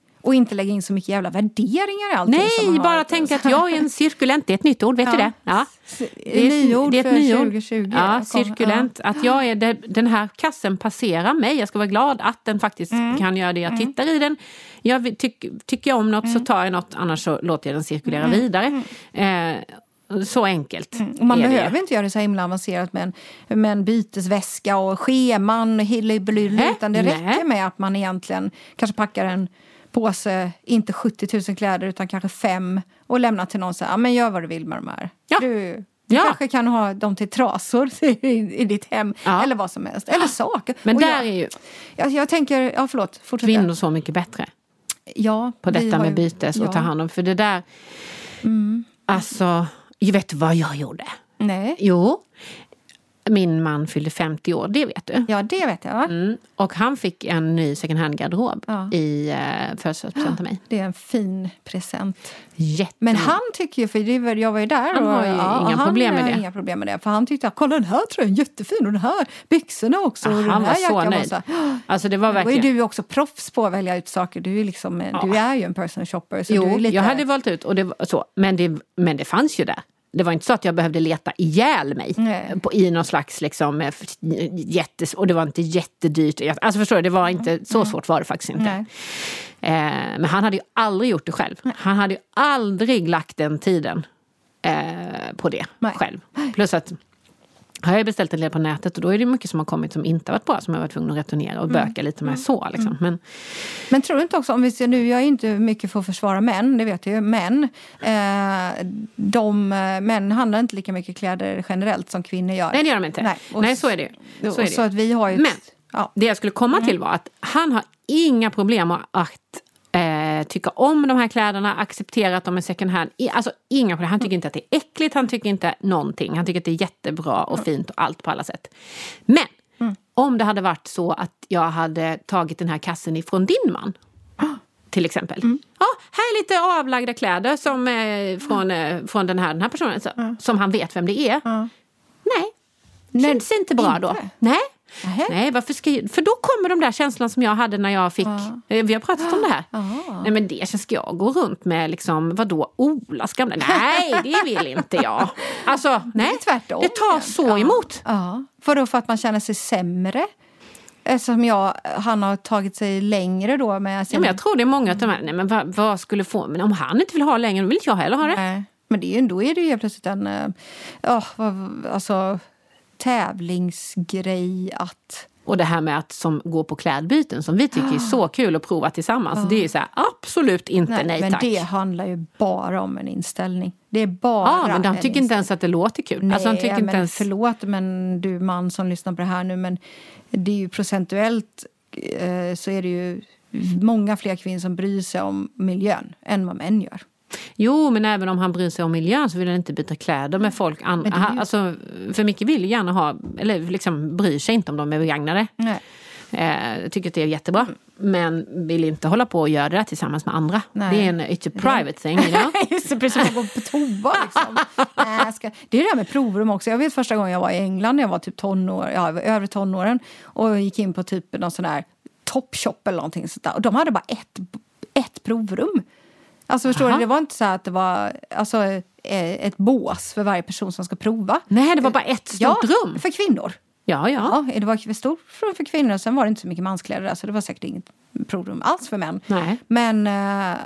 Och inte lägga in så mycket jävla värderingar i allting. Nej, bara har. tänka att jag är en cirkulent. Det är ett nytt ord, vet Ja. du det? Ja. Det är nyord det är ett för nyord. 2020. Ja, cirkulent. Att jag är det, den här kassen passerar mig. Jag ska vara glad att den faktiskt Mm. kan göra det. Jag tittar i den. Jag tyck, tycker jag om något Mm. så tar jag något, annars så låter jag den cirkulera vidare. Eh, så enkelt Och man behöver det. inte göra det så himla avancerat med en, med en bytesväska och scheman och hillyblyly, Nej, utan det räcker med att man egentligen kanske packar en påse, inte 70 000 kläder utan kanske fem och lämnar till någon så här, men gör vad du vill med de här. Ja. Du, du Ja. kanske kan ha dem till trasor i, ditt hem Ja. eller vad som helst. Eller saker. Men Och där jag, är ju jag, jag tänker, ja förlåt, fortsätt. kvinnor så mycket bättre. ja, på detta med ju- bytes och ja. Mm. ta hand om. För det där... Alltså, jag vet vad jag gjorde? Nej, Jo, min man fyllde 50 år, det vet du. ja det vet jag. Mm. Och han fick en ny second hand-garderob Ja. i eh, födelsedagspresent av mig. Det är en fin present. Jätte Men han tycker ju, för jag var ju där. Han och, har ju och inga problem med det. Inga problem med det. För han tyckte att kolla den här tröjan är jättefin och den här byxorna också. och Ah, den han här var så jackan nöjd. så Alltså det var Då är verkligen... du också proffs på att välja ut saker. Du är, liksom, Ja. du är ju en personal shopper. Så du Jo, är lite, jag hade valt ut och det var så. Men det, men det fanns ju där. Det var inte så att jag behövde leta ihjäl mig Nej. på, i någon slags liksom, eh, jättes... Och det var inte jättedyrt. Alltså förstår du, det var inte... Så svårt var det faktiskt inte. Nej. Eh, men han hade ju aldrig gjort det själv. Han hade ju aldrig lagt den tiden eh, på det Nej. själv. Plus att har jag beställt en del på nätet och då är det mycket som har kommit som inte har varit bra som jag varit tvungen att returnera och Mm. böka lite med så. Liksom. Men, Men tror du inte också, om vi ser nu, jag är inte mycket för att försvara män, det vet jag ju, men eh, de, eh, män handlar inte lika mycket kläder generellt som kvinnor gör. nej, det gör de inte. Nej, Nej, och- så är det ju. Så, Så att vi har ju... Men ja. det jag skulle komma Mm. till var att han har inga problem att eh, tycka om de här kläderna, acceptera att de är second hand. I, alltså inga problem. Han tycker inte att det är äckligt, han tycker inte någonting. Han tycker att det är jättebra och fint och allt på alla sätt. Men Mm. om det hade varit så att jag hade tagit den här kassen ifrån din man. Till exempel. Mm. Ja, här är lite avlagda kläder som, eh, från, eh, från den, här, den här personen. Så, Som han vet vem det är. Nej, Nej, känns inte bra då. inte? Nej. Nähä. Nej, varför ska jag, för då kommer de där känslorna som jag hade när jag fick... eh, Vi har pratat om det här. Nej, men det ska jag gå runt med liksom, vadå, Olas gamla... Nej, det vill inte jag. Alltså, nej. Det är tvärtom Det tar så Ja. emot. Ja. För då för att man känner sig sämre? Eftersom jag, han har tagit sig längre då med Ja, sin... men jag tror det är många av de här, nej men vad, vad skulle få... Men om han inte vill ha längre, då vill inte jag heller ha det. Nej. Men det är ju, då är det ju plötsligt en ja, vad- alltså, tävlingsgrej att... Och det här med att som gå på klädbyten som vi tycker är så kul att prova tillsammans. Det är ju så här, absolut inte nej, Nej, men tack. det handlar ju bara om en inställning. Det är bara Ja, men de en tycker inte ens att det låter kul. Nej, alltså, de tycker inte men ens... förlåt men du man som lyssnar på det här nu men det är ju procentuellt eh, så är det ju många fler kvinnor som bryr sig om miljön än vad män gör. Jo, men även om han bryr sig om miljön så vill han inte byta kläder med folk. An- Men ju- alltså, för Micke vill gärna ha, eller liksom bryr sig inte om de är begagnade. Nej. Eh, tycker att det är jättebra. Men vill inte hålla på och göra det tillsammans med andra. Nej. Det är en it's a private thing. You know? Just det, precis som att gå på toa. Liksom. Jag ska... Det är det där med provrum också. Jag vet första gången jag var i England när jag var typ tonår, ja, över tonåren och gick in på typ någon sån där Topshop eller någonting sånt där. Och de hade bara ett, ett provrum. Alltså förstår Aha. du, det var inte så att det var alltså, eh, ett bås för varje person som ska prova. Nej, det var bara ett stort ja, rum. för kvinnor. Ja, ja. Ja, det var stort rum för kvinnor. Sen var det inte så mycket manskläder där, så det var säkert inget provrum alls för män. Nej. Men eh,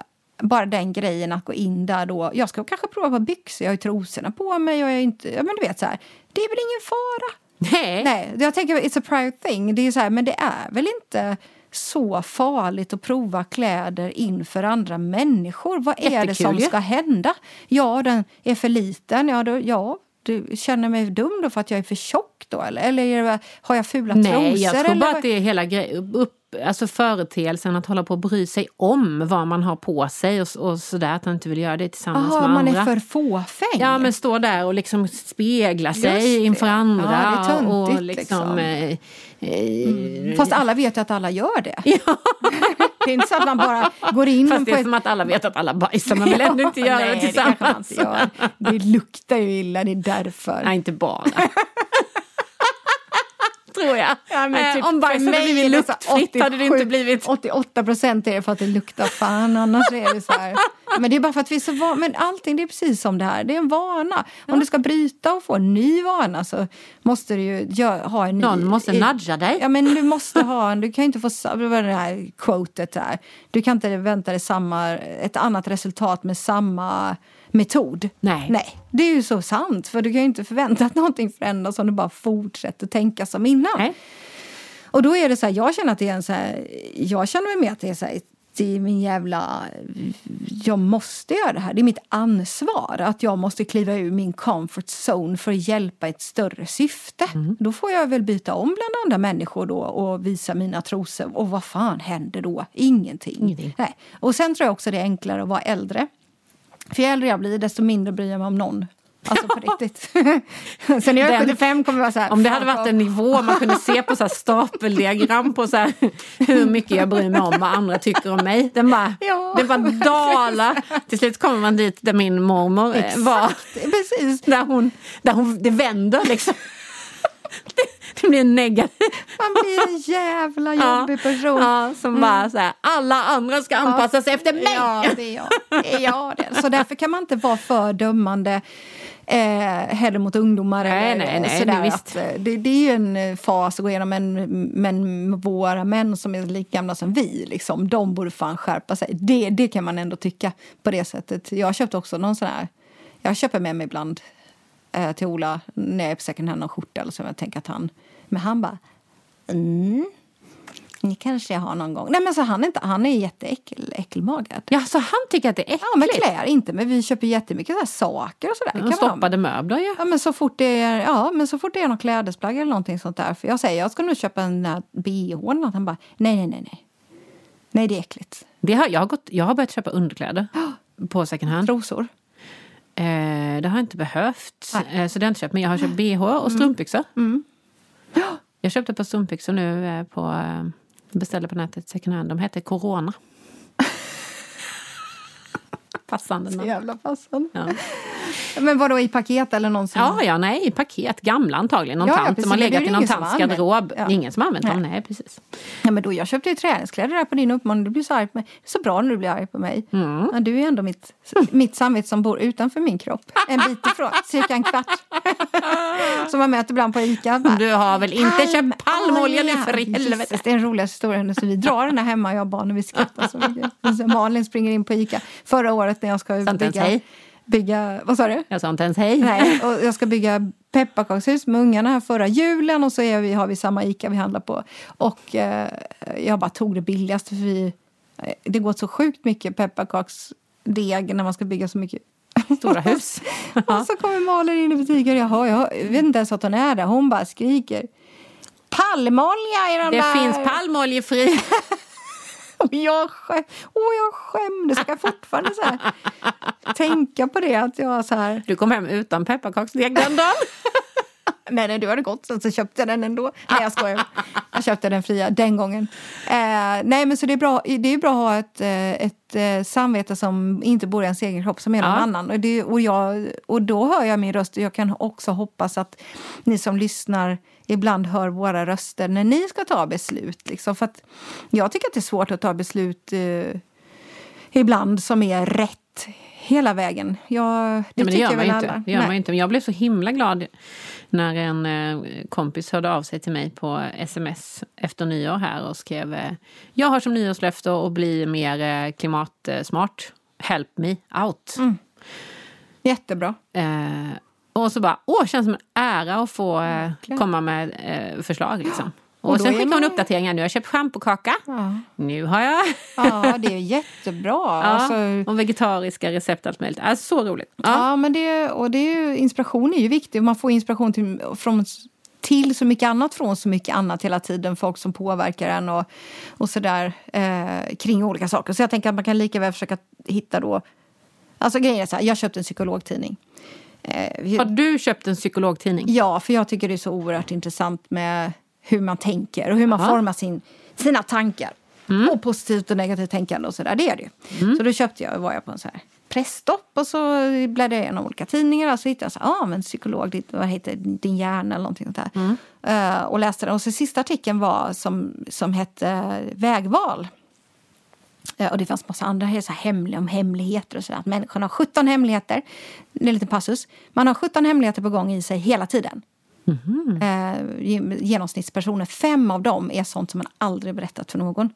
bara den grejen att gå in där då. Jag ska kanske prova på byxor, jag har ju trosorna på mig och jag är inte... Ja, men du vet så här, det är väl ingen fara. Nej. Nej, jag tänker it's a private thing. Det är så här, men det är väl inte så farligt att prova kläder inför andra människor. Vad är det Jättekul som ska hända? Ja, den är för liten. Ja, då, ja du känner mig dum då för att jag är för tjock då? Eller, eller det, har jag fula trosor? Nej, jag tror eller bara vad- att det är hela grej, upp, alltså företeelsen att hålla på och bry sig om vad man har på sig och, och sådär. Att man inte vill göra det tillsammans Aha, med man andra. är för fåfäng. Ja, men stå där och liksom spegla sig det. inför andra. Ja, det är töntigt, och liksom, liksom. eh, eh, Fast alla vet ju att alla gör det. det är inte så att man bara går in Fast det är ett... som att alla vet att alla bajsar. Man vill ändå inte göra Nej, det det man tillsammans. gör. Det luktar ju illa, det är därför. Nej, inte bara. Tror jag. Ja, Eh, typ Om bajset för hade mig blivit det luktfritt hade det inte 87 blivit... 88 procent är det för att det luktar fan, annars är det så här. Men det är bara för att vi är så vana. Men allting det är precis som det här, det är en vana. Om du ska bryta och få en ny vana så måste du ju gö- ha en ny... Någon måste i- nudga dig. Ja men du måste ha en, du kan ju inte få, det var det här quotet där. Du kan inte vänta dig samma, ett annat resultat med samma metod. Nej. Nej, det är ju så sant. För du kan ju inte förvänta att någonting förändras om du bara fortsätter tänka som innan. Nej. Och då är det så här, jag känner att det är en så här, jag känner mig med att det är så här, det är min jävla, jag måste göra det här. Det är mitt ansvar att jag måste kliva ur min comfort zone för att hjälpa ett större syfte. Då får jag väl byta om bland andra människor då och visa mina trosor. Och vad fan händer då? Ingenting. Ingenting. Nej. Och sen tror jag också det är enklare att vara äldre. För ju äldre jag blir, desto mindre bryr jag mig om någon. Alltså på riktigt. Sen när jag är Den- 75 kommer jag vara så här... Om det "Fuck hade varit off." en nivå man kunde se på så här stapeldiagram på så här, hur mycket jag bryr mig om vad andra tycker om mig. Den bara, Ja. den bara dalar. Till slut kommer man dit där min mormor eh, var. Precis. Där hon, där hon, det vänder liksom. Det, blir negativt. Man blir en jävla jobbig person. Ja, som bara så här, alla andra ska anpassa sig efter mig. Ja, det är jag. Det är jag det. Så därför kan man inte vara för dömande eh, heller mot ungdomar. Nej, eller nej, nej, sådär, nej, att, eh, det, det är ju en eh, fas att gå igenom, men, men våra män som är lika gamla som vi, liksom, de borde fan skärpa sig. Det, det kan man ändå tycka på det sättet. Jag har köpt också någon sån här, jag köper med mig ibland eh, till Ola när jag är på second hand någon skjorta eller så. Jag tänker att han, men han bara, mm. Ni kanske jag har någon gång. Nej men så han är, inte, han är jätteäckel, äckelmagad. Ja, så han tycker att det är äckligt? Ja men klär inte, men vi köper jättemycket så saker och sådär. Ja, stoppade möbler ju. Ja men så fort det är, ja, men så fort det är någon klädesplagg eller någonting sånt där. För jag säger jag ska nu köpa en bh eller något. Han bara nej nej nej nej. Nej det är äckligt. Det har, jag, har gått, jag har börjat köpa underkläder på second hand. Trosor. Eh, det har jag inte behövt. Eh, så det har jag inte köpt. Men jag har köpt bh och strumpbyxor. Jag köpte ett par strumpbyxor nu eh, på eh, beställde på nätet second hand. De hette Corona. Passande Så namn. jävla passande. Ja. Men vadå i paket eller någon som... ja, ja, nej, i paket. Gamla antagligen. Någon Ja, ja, tant precis. som har legat i någon tants garderob. Ja. Ingen som har använt dem. Nej. Nej, precis. Ja, men då, jag köpte ju träningskläder där på din uppmaning. Du blir så arg på mig. Så bra när du blir arg på mig. Mm. Ja, du är ändå mitt, mitt samvete som bor utanför min kropp. En bit ifrån, cirka en kvart. som man möter ibland på Ica. Bara, Du har väl inte köpt palmolja nu för Jesus, helvete? Det är den roligaste historien. Så vi drar den här hemma, jag och barnen. Vi skrattar så mycket. Så Malin springer in på Ica förra året när jag ska ens bygga... hej. Bygga vad sa du? Jag sa inte ens hej. Nej, och jag ska bygga pepparkakshus med ungarna här förra julen och så är vi, har vi samma Ica vi handlar på. Och eh, jag bara tog det billigaste för vi, eh, det går så sjukt mycket pepparkaksdeg när man ska bygga så mycket Stora hus. och så kommer Malin in i butiken och jag, hör, jag vet inte ens att hon är där. Hon bara skriker palmolja i de Det där. finns palmoljefri. Och jag, skäm, och jag skämdes. Jag fortfarande så här, tänka på det. Att jag så här, Du kom hem utan pepparkaksdeg den dagen. Nej, nej, du hade gått sen så köpte jag den ändå. Nej, jag skojar. Jag köpte den fria den gången. Eh, nej, men så det är bra, det är bra att ha ett, eh, ett eh, samvete som inte bor i ens egen kropp, som är någon Ja. annan. Och, det, och, jag, och då hör jag min röst och jag kan också hoppas att ni som lyssnar ibland hör våra röster när ni ska ta beslut. Liksom. För jag tycker att det är svårt att ta beslut eh, ibland som är rätt hela vägen. Jag, det, Nej, men det tycker gör jag man inte. Det gör Nej. man inte. Men jag blev så himla glad när en eh, kompis hörde av sig till mig på sms efter nyår här och skrev eh, Jag har som nyårslöfte att bli mer eh, klimatsmart. Help me out. Mm. Jättebra. Eh, och så bara, åh, känns som en ära att få komma med förslag. Liksom. Och Och, sen är skickade hon man- uppdateringar. Nu har jag köpt schampokaka. Ja. Nu har jag... Ja, det är jättebra. Ja, Alltså, och vegetariska recept och allt möjligt. Alltså, så roligt. Ja. ja. men det, och det är ju, inspiration är ju viktigt. Man får inspiration till, från, till så mycket annat från så mycket annat hela tiden. Folk som påverkar en och, och sådär eh, kring olika saker. Så jag tänker att man kan lika väl försöka hitta då... Alltså grejen är så här, jag köpte en psykologtidning. Eh, Har du köpt en psykologtidning? Ja, för jag tycker det är så oerhört intressant med hur man tänker och hur man Ja. formar sin, sina tankar. Och positivt och negativt tänkande och sådär, det är det ju. Så då köpte jag, var jag på en så här pressstopp och så bläddrade jag igenom olika tidningar och så hittade jag så ah, men psykolog, vad heter din hjärna eller någonting sånt där. Mm. Uh, och läste den. Och så sista artikeln var som, som hette Vägval. Uh, och det fanns massa andra så här hemliga, om hemligheter och sådär. Att människan har 17 hemligheter. Det är en liten passus. Man har 17 hemligheter på gång i sig hela tiden. Mhm. Uh, genomsnittspersoner, fem av dem är sånt som man aldrig berättat för någon.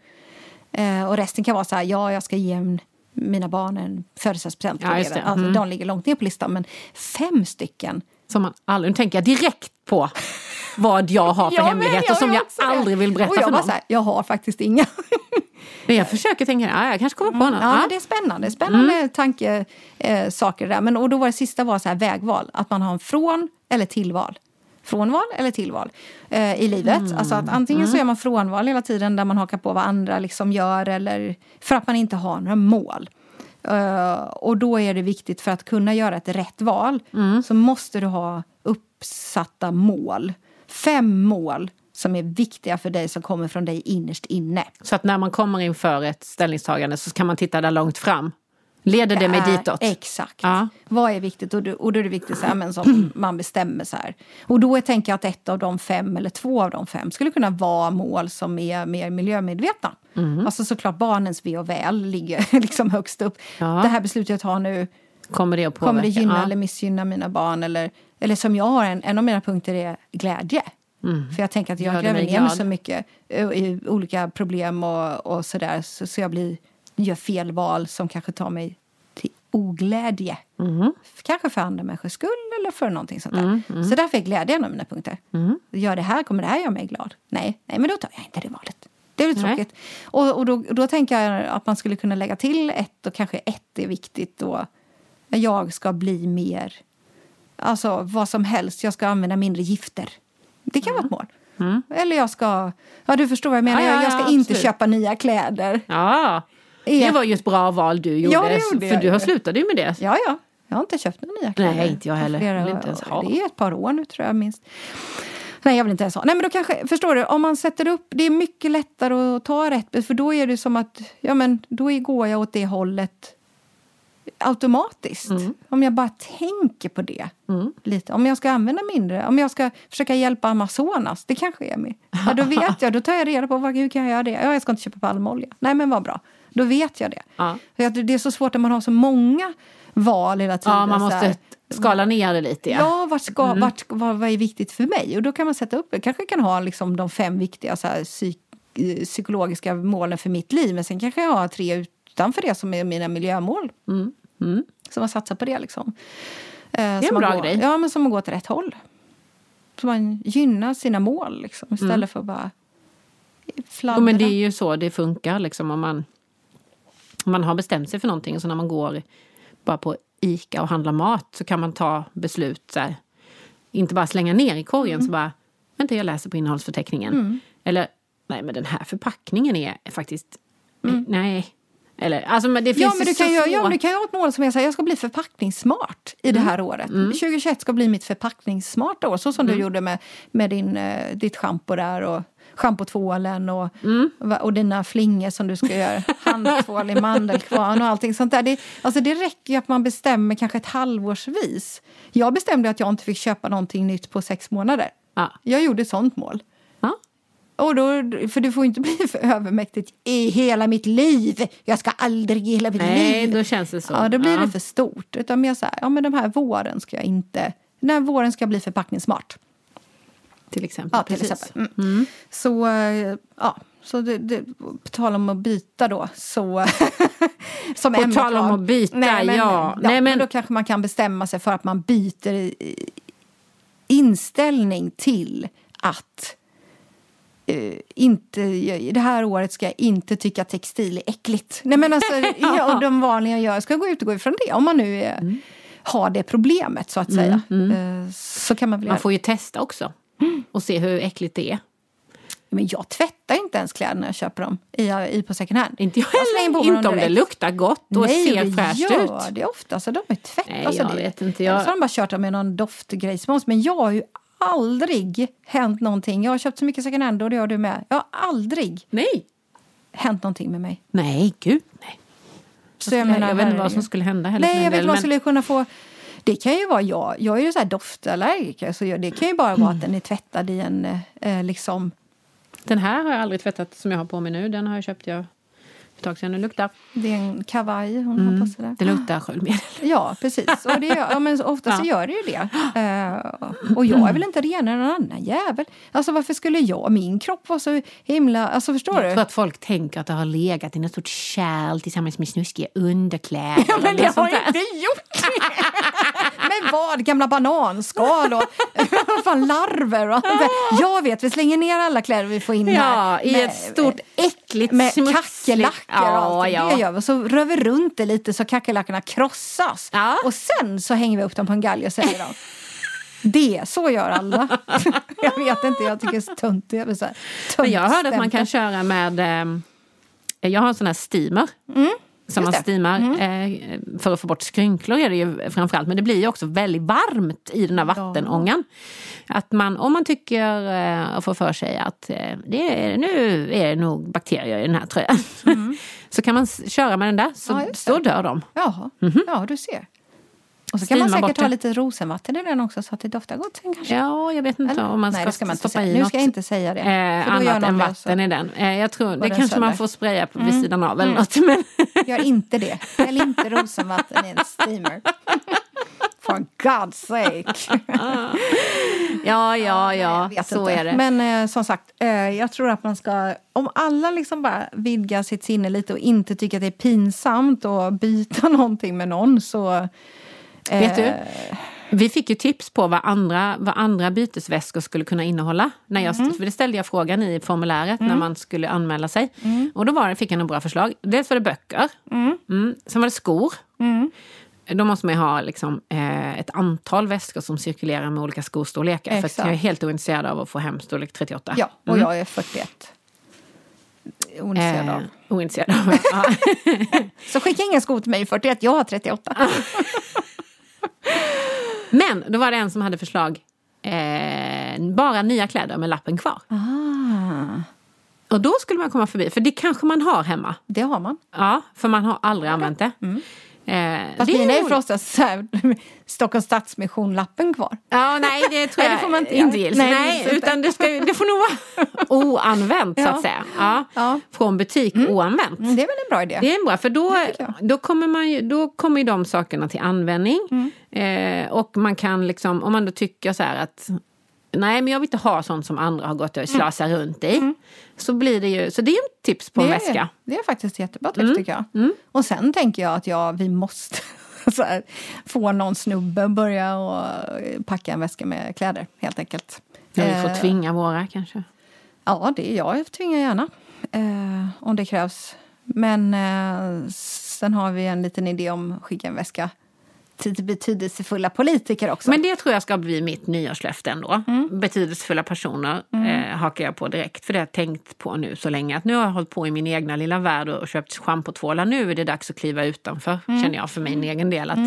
Uh, och resten kan vara så här, ja jag ska ge mina barn en födelsedagspresent. Ja. Alltså, Mm. De ligger långt ner på listan. Men fem stycken. Som man aldrig, nu tänker jag direkt på vad jag har för Ja, hemligheter som jag aldrig vill berätta och jag för någon. Här, jag har faktiskt inga. Men jag försöker tänka, ja, jag kanske kommer på något. Mm. Ja, Ja. det är spännande. Spännande Mm. tanke, eh, där. Men, och då var det sista var så här vägval. Att man har en från eller tillval. Frånval eller tillval eh, i livet. Mm. Alltså att antingen så gör man frånval hela tiden där man hakar på vad andra liksom gör eller för att man inte har några mål. Eh, och då är det viktigt för att kunna göra ett rätt val Mm. så måste du ha uppsatta mål. Fem mål som är viktiga för dig som kommer från dig innerst inne. Så att när man kommer inför ett ställningstagande så kan man titta där långt fram. Leder det mig Ja, ditåt? Exakt. Ja. Vad är viktigt? Och då, och då är det viktigt så här, men som man bestämmer så här. Och då är, tänker jag att ett av de fem eller två av de fem skulle kunna vara mål som är mer miljömedvetna. Mm. Alltså såklart barnens ve och väl ligger liksom högst upp. Ja. Det här beslutet jag tar nu, Kommer det att påverka? kommer det gynna Ja. eller missgynna mina barn? Eller, eller som jag har, en, en av mina punkter är glädje. För jag tänker att jag det gräver ner mig så mycket eh, i olika problem och, och sådär. Så, så jag blir, gör fel val som kanske tar mig till oglädje. Mm. Kanske för andra människors skull eller för någonting sånt där. Så därför är glädje en av mina punkter. Gör det här, kommer det här göra mig glad? Nej, nej men då tar jag inte det valet. Det är tråkigt. Och, och då, då tänker jag att man skulle kunna lägga till ett och kanske ett är viktigt då. Jag ska bli mer, alltså vad som helst. Jag ska använda mindre gifter. Det kan vara ett mål. Eller jag ska, ja du förstår vad jag menar. Ja, ja, jag, jag ska ja, inte absolut. köpa nya kläder. Ja, det Är- var ju ett bra val du gjorde. Ja, det gjorde för jag du har slutade ju med det. Ja, ja. Jag har inte köpt några nya kläder. Nej, inte jag heller. flera Vill inte ens ha. Det är ett par år nu tror jag minst. Nej, jag vill inte ens ha. Nej, men då kanske, förstår du, om man sätter upp, det är mycket lättare att ta rätt för då är det som att, ja men då går jag åt det hållet automatiskt. Mm. Om jag bara tänker på det lite. Om jag ska använda mindre, om jag ska försöka hjälpa Amazonas, det kanske är med. Ja, då vet jag, då tar jag reda på vad, hur kan jag göra det. Ja, jag ska inte köpa palmolja. Nej, men vad bra. Då vet jag det. Ja. Det är så svårt när man har så många val hela tiden. Ja, man måste skala ner det lite. Ja, vart ska, vart, vad, vad är viktigt för mig? Och då kan man sätta upp, jag kanske kan ha liksom de fem viktiga så här, psyk, eh, psykologiska målen för mitt liv. Men sen kanske jag har tre utanför det som är mina miljömål. Så man satsar på det liksom. Det är en bra grej. Ja, men som att gå till rätt håll. Så man gynnar sina mål liksom, istället för att bara fladdra. Jo, men det är ju så det funkar liksom om man, man har bestämt sig för någonting. Så när man går bara på Ica och handlar mat så kan man ta beslut så här, Inte bara slänga ner i korgen Mm. så bara, vänta jag läser på innehållsförteckningen. Eller, nej men den här förpackningen är faktiskt, nej. Eller, alltså men det finns Mm. Ja men, du kan ju, ja, men du kan ju ha ett mål som är så här, jag ska bli förpackningssmart i det Mm. här året. 2021 ska bli mitt förpackningssmarta år. Så som Mm. du gjorde med, med din, eh, ditt schampo där och schampotvålen och, Mm. och dina flingor som du ska göra. Handtvål i mandelkvarn och allting sånt där. Det, alltså det räcker ju att man bestämmer kanske ett halvårsvis. Jag bestämde att jag inte fick köpa någonting nytt på sex månader. Ja. Jag gjorde ett sånt mål. Ja. Och då, för det får inte bli för övermäktigt i hela mitt liv. Jag ska aldrig i hela mitt Nej, liv. då känns det så. Ja, då blir Ja. det för stort. Utan så här, ja men den här våren ska jag inte... Den här våren ska jag bli förpackningssmart. Till exempel. Ja, till precis. exempel. Mm. Så, eh, ja. Så det, det, på tal om att byta då, så... som På tal om att byta, Nej, men, ja. ja. Nej, men... men- då kanske man kan bestämma sig för att man byter inställning till att eh, inte, det här året ska jag inte tycka textil är äckligt. Nej, men alltså, ja, och de vanliga jag gör, jag ska gå ut och gå ifrån det. Om man nu är, har det problemet, så att säga. Eh, Så kan man väl Man får ju testa också. Och se hur äckligt det är. Men jag tvättar inte ens kläder när jag köper dem i, i på second hand. Inte jag heller. Inte om det direkt. luktar gott och Nej, ser det fräscht gör ut. det ofta. Så de är tvätt. Nej, alltså, jag det, vet inte, Eller jag- så har de bara kört dem med någon doftgrejsmås. Men jag har ju aldrig hänt någonting. Jag har köpt så mycket second hand och det har du med. Jag har aldrig Nej. hänt någonting med mig. Nej, gud nej. Så jag, menar, jag vet inte vad som skulle hända heller. Nej, jag vet del, vad men- skulle kunna få... Det kan ju vara jag. Jag är ju så här doftallergiker. Så jag, det kan ju bara vara att den är tvättad i en eh, liksom... Den här har jag aldrig tvättat som jag har på mig nu. Den har jag köpt jag ett tag sedan. Den luktar. Det är en kavaj hon Mm, har på sig där. Det luktar sköljmedel. Ja, precis. Och det ja, men ofta så gör det ju det. Eh, och jag är väl inte renare än någon annan jävel. Alltså varför skulle jag, min kropp vara så himla... Alltså förstår Jag du? tror att folk tänker att det har legat i något stort kärl tillsammans med snuskiga underkläder. Ja, men det har inte gjort det! Men vad? Gamla bananskal och fan, larver och. Jag vet, vi slänger ner alla kläder vi får in Ja, här. i med- ett stort äckligt med kackerlackor och Ja, allt. ja. Det gör vi. Så rör vi runt det lite så kackerlackorna krossas. Ja. Och sen så hänger vi upp dem på en galge och säljer dem. Det, så gör alla. jag vet inte, jag tycker det är så tunt. Så här, Men jag hörde att man kan köra med... Eh, jag har en sån här steamer. Som man steamar eh, för att få bort skrynklor är det ju framförallt. Men det blir ju också väldigt varmt i den här vattenångan. Att man, om man tycker eh, och får för sig att eh, det är, nu är det nog bakterier i den här tröjan. så kan man köra med den där så, Ja, så dör de. Jaha, ja du ser. Och så kan man säkert ha lite rosenvatten i den också så att det doftar gott sen kanske. Ja, jag vet inte Eller? om man Nej, ska, det ska man stoppa i Nu något ska jag inte säga det. eh, annat än vatten i den. Eh, jag tror, det kanske man sönder. får spraya på vid sidan av eller något. Men Gör inte det. Häll inte rosenvatten i en steamer. For God's sake. ja, ja, ja, vet så inte. är det. Men eh, som sagt, eh, jag tror att man ska... Om alla liksom bara vidgar sitt sinne lite och inte tycker att det är pinsamt att byta någonting med någon så... eh, Vet du? Vi fick ju tips på vad andra, vad andra bytesväskor skulle kunna innehålla. När jag, Mm. för det ställde jag frågan i formuläret när man skulle anmäla sig. Och då var fick jag några bra förslag. Dels var det böcker. Mm. Sen var det skor. Mm. Då måste man ju ha liksom, eh, ett antal väskor som cirkulerar med olika skostorlekar. För Exakt. jag är helt ointresserad av att få hem storlek 38. Ja, och Mm. jag är 41. Ointresserad av. Eh, ointresserad av. Så skicka inga skor till mig 41, jag har 38. Men då var det en som hade förslag. Eh, bara nya kläder med lappen kvar. Ah, Och då skulle man komma förbi, för det kanske man har hemma. det har man. Ja, för man har aldrig använt det. Eh, Fast mina är ju roligt. för oftast så här, Stockholms Stadsmission-lappen kvar. Ja, nej, det tror Nej, jag det får man inte inte gills. Nej, Nej, det utan det, ska, det får nog vara oanvänt så att säga. Ja. Ja. Från butik oanvänt. Mm, Det är väl en bra idé? Det är bra, för då, då, kommer man ju, då kommer ju de sakerna till användning. Mm. Eh, och man kan liksom, om man då tycker så här att Nej, men jag vill inte ha sånt som andra har gått och slösat runt i. Så, blir det ju, så det är ett tips på en Mm. det, väska. är, det är faktiskt ett jättebra Mm. tips tycker jag. Och sen tänker jag att ja, vi måste här, få någon snubbe att börja och packa en väska med kläder helt enkelt. Ja, vi får Eh, tvinga våra kanske. Ja, det är jag. Jag tvingar gärna. Eh, om det krävs. Men eh, sen har vi en liten idé om att skicka en väska till betydelsefulla politiker också. Men det tror jag ska bli mitt nyårslöfte ändå. Mm. Betydelsefulla personer eh, hakar jag på direkt. För det har jag tänkt på nu så länge. Att nu har jag hållit på i min egna lilla värld och köpt schampotvålar. Nu är det dags att kliva utanför, Mm. känner jag för min egen del. Att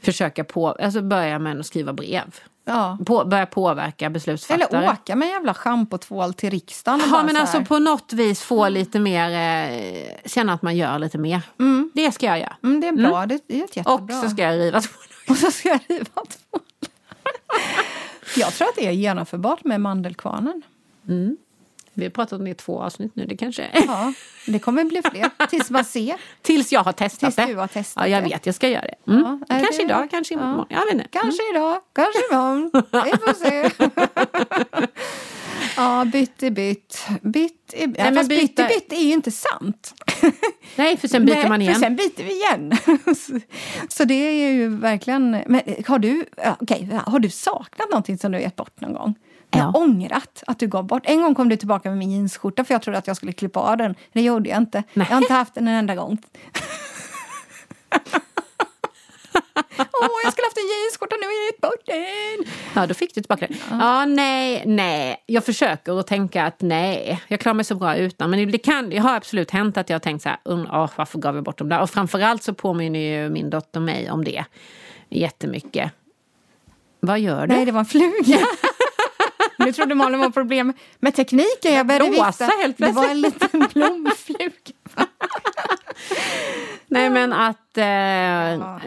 försöka på, alltså börja med att skriva brev. Ja. På, börja påverka beslutsfattare. Eller åka med jävla schampotvål till riksdagen. Ja, men så alltså på något vis få lite mer, eh, känna att man gör lite mer. Det ska jag göra. mm, det är bra. Det är ett Och jättebra. så ska jag riva två. Och så ska jag riva två. jag tror att det är genomförbart med mandelkvarnen. Vi har pratat om det i två avsnitt nu. Det kanske. Ja, det kommer bli fler. Tills man ser. Tills jag har testat Tills det. du har testat ja, jag vet, jag ska göra det. Mm. Ja, kanske det- idag, kanske ja. imorgon. Jag vet inte. Kanske idag, kanske imorgon. Vi får se. ja, bytt är bytt. Bytt är bytt. Nej, men fast bytt byta- är bytt är ju inte sant. Nej, för sen byter Nej, man igen. För sen byter vi igen. så, det är ju verkligen... Men har du, ja, okej, har du saknat någonting som du gett bort någon gång? Ja. Jag har ångrat att du gav bort. En gång kom du tillbaka med min jeansskjorta för jag trodde att jag skulle klippa av den. Det gjorde jag inte. Nej. Jag har inte haft den en enda gång. Åh, jag skulle haft en jeansskjorta, nu gett bort den. Ja, då fick du tillbaka det. Ja, nej, nej. Jag försöker att tänka att nej, jag klarar mig så bra utan. Men det, kan, det har absolut hänt att jag har tänkt så här, "Undrar, åh, varför gav jag bort dem där? Och framförallt så påminner ju min dotter mig om det jättemycket. Vad gör du? Nej, det var en fluga. Nu trodde Malin var problem med tekniken. Jag började vifta. Det var en liten blomfluga. Nej men att eh,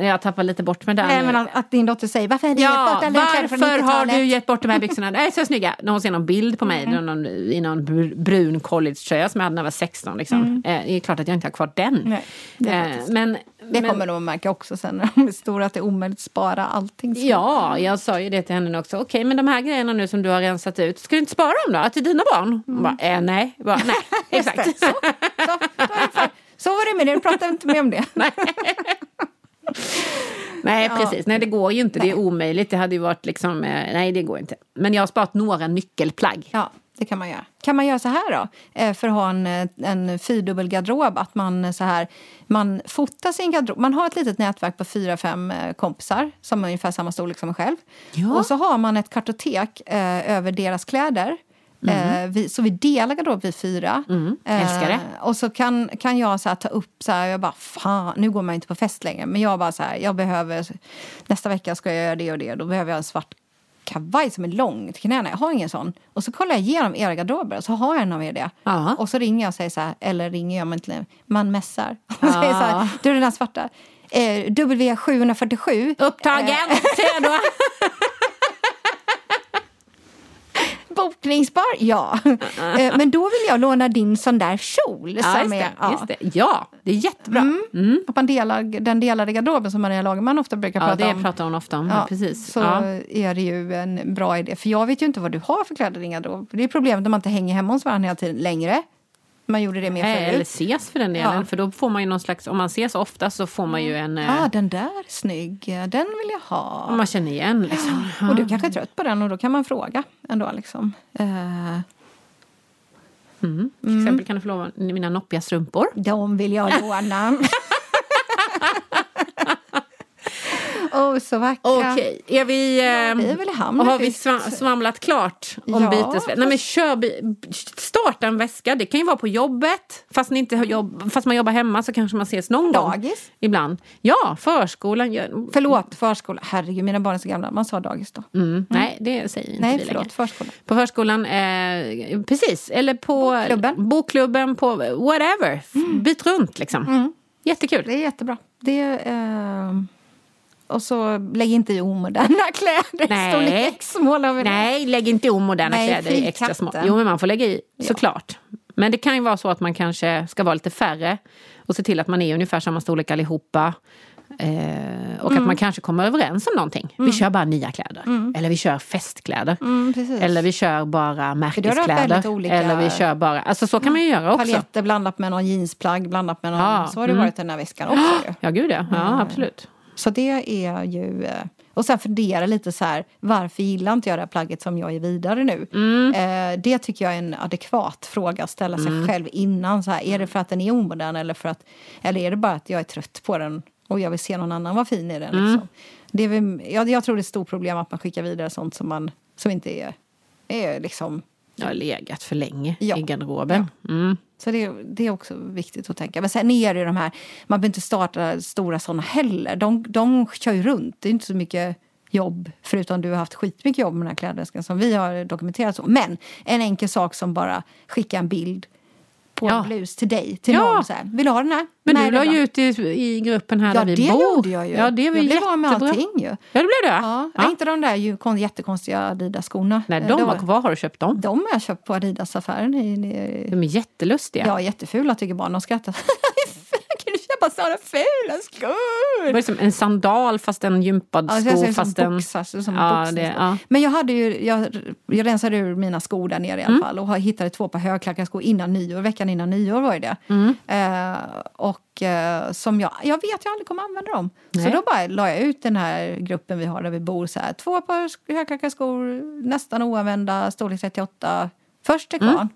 jag tappar lite bort mig där Nej, men att, att din dotter säger varför har du gett Ja, bort alla varför har 90-talet?" du gett bort de här byxorna? De är så snygga. När hon ser någon bild på mig Mm. någon, i någon br- brun collegetröja som jag hade när jag var 16. Liksom. Eh, det är klart att jag inte har kvar den. Mm. Nej, det eh, men, Det men, kommer de att märka också sen när de är stora att det är omöjligt att spara allting. Så- Ja, jag sa ju det till henne också. Okej, men de här grejerna nu som du har rensat ut, ska du inte spara dem då? Till dina barn? Hon bara, eh, nej. Bara, nej, exakt. Så, så, då är det för- så var det med det, du pratar inte mer om det. Nej, precis. Nej, det går ju inte. Det är omöjligt. Det hade ju varit liksom, eh, nej det går inte. Men jag har sparat några nyckelplagg. Ja, det kan man göra. Kan man göra så här då? Eh, För att ha en, eh, en fyrdubbel garderob. Att man så här, man fotar sin garderob. Man har ett litet nätverk på fyra, fem kompisar som är ungefär samma storlek som en själv. Ja. Och så har man ett kartotek eh, över deras kläder. Eh, vi, så vi delar garderob vi fyra. Mm. Älskar det. Eh, och så kan, kan jag så här, ta upp så här, jag bara fan, nu går man inte på fest längre. Men jag bara så här, jag behöver, nästa vecka ska jag göra det och det. Då behöver jag en svart kavaj som är lång till knäna. Jag har ingen sån. Och så kollar jag igenom era garderober och så har jag en av er det. Ja. Och så ringer jag och säger så här, eller ringer jag, men inte, man mässar. Och säger så här, du den där svarta. Eh, W747. Upptagen! Eh, Ser du? bokningsbar, ja. Eh, men då vill jag låna din sån där kjol. Ja, som är, det, ja. det. Ja, det är jättebra. Mm. Att man delar den delade garderoben som Maria Lagerman ofta brukar Ja, prata det om. pratar hon ofta om. Ja, precis. Så Ja. är det ju en bra idé. För jag vet ju inte vad du har för kläder i din garderob. Det är problemet när man inte hänger hemma hos varandra hela tiden längre. Man gjorde det mer förut. Eller ses för den delen. Ja. För då får man ju någon slags, om man ses ofta så får man ju en... eh, Ja, ah, den där är snygg. Den vill jag ha. om man känner igen liksom. Och du kanske är trött på den och då kan man fråga ändå. Liksom. Eh, Mm. Till exempel kan du få låna mina noppiga strumpor. de vill jag låna. Oh, så vackra. Okej, är vi... Eh, vi är väl i hamn har vi svamlat klart om Ja, bytesväska? Nej men kör, starta en väska. Det kan ju vara på jobbet. Fast, ni inte jobb, fast man jobbar hemma så kanske man ses någon gång. Dagis? Ibland. Ja, förskolan. Gör, Förlåt, förskola. Herregud, mina barn är så gamla. Man sa dagis då. mm, Nej, det säger inte Nej, vi förlåt. längre. Förskola. På förskolan, eh, precis. Eller på Bokklubben. bokklubben på whatever. Byt runt liksom. Jättekul. Det är jättebra. Det, eh, och så lägg inte i omoderna kläder. Nej. Storlek X målar vi det. Nej, lägg inte i omoderna Nej, kläder i extra små. Jo, men man får lägga i såklart. Men det kan ju vara så att man kanske ska vara lite färre och se till att man är ungefär samma storlek allihopa. Eh, och Mm. att man kanske kommer överens om någonting. Vi kör bara nya kläder. Eller vi kör festkläder. Mm. Eller vi kör bara märkeskläder. Eller vi kör bara... Alltså så kan man ju göra också. Paljetter blandat med någon jeansplagg, blandat med någon... Ja, Så har det mm. varit den här veckan också. Ja, gud ja. Ja, absolut. Så det är ju... eh, Och sen fundera lite så här, varför gillar inte jag det här plagget som jag ger vidare nu? Mm. Eh, det tycker jag är en adekvat fråga att ställa sig själv innan. Så här, är det för att den är omodern eller, för att, eller är det bara att jag är trött på den och jag vill se någon annan vara fin i den? Mm. Liksom? Det är väl, jag, jag tror det är ett stort problem att man skickar vidare sånt som, man, som inte är, är liksom... Jag har legat för länge Ja. i garderoben. Mm. Så det, det är också viktigt att tänka. Men sen är det de här, man behöver inte starta stora såna heller. De, de kör ju runt. Det är inte så mycket jobb, förutom du har haft skitmycket jobb med den här klädväskan som vi har dokumenterat så. Men en enkel sak som bara skicka en bild på Ja. en blus till dig, till Ja. någon. Så här. Vill du ha den här? Men Nej, du det la ju ut i, i gruppen här Ja, där det vi bor. gjorde jag ju. Ja, det var jag blev av med allting ju. Ja, det blev det. Ja, Ja. Inte de där ju, kon- jättekonstiga Adidas-skorna. Nej, Eh, de det var kvar. Har du köpt dem? De har jag köpt på Adidas-affären. De är jättelustiga. Ja, jättefula tycker barn. De skrattar. du köpa sådana fula skor? Det var som en sandal fast en gympad Ja, sko. jag fast en... boxar, så som Ja, det- ja. Men jag, hade ju, jag, jag rensade ur mina skor där nere i alla Mm. fall och hittade två par högklackade skor innan nyår. Veckan innan nyår var ju det. Mm. Eh, och eh, som jag, jag vet jag aldrig kommer använda dem. Så Nej. då bara la jag ut den här gruppen vi har där vi bor. Så här, två par högklackade skor, nästan oanvända, storlek 38. Först till kvarn. Mm.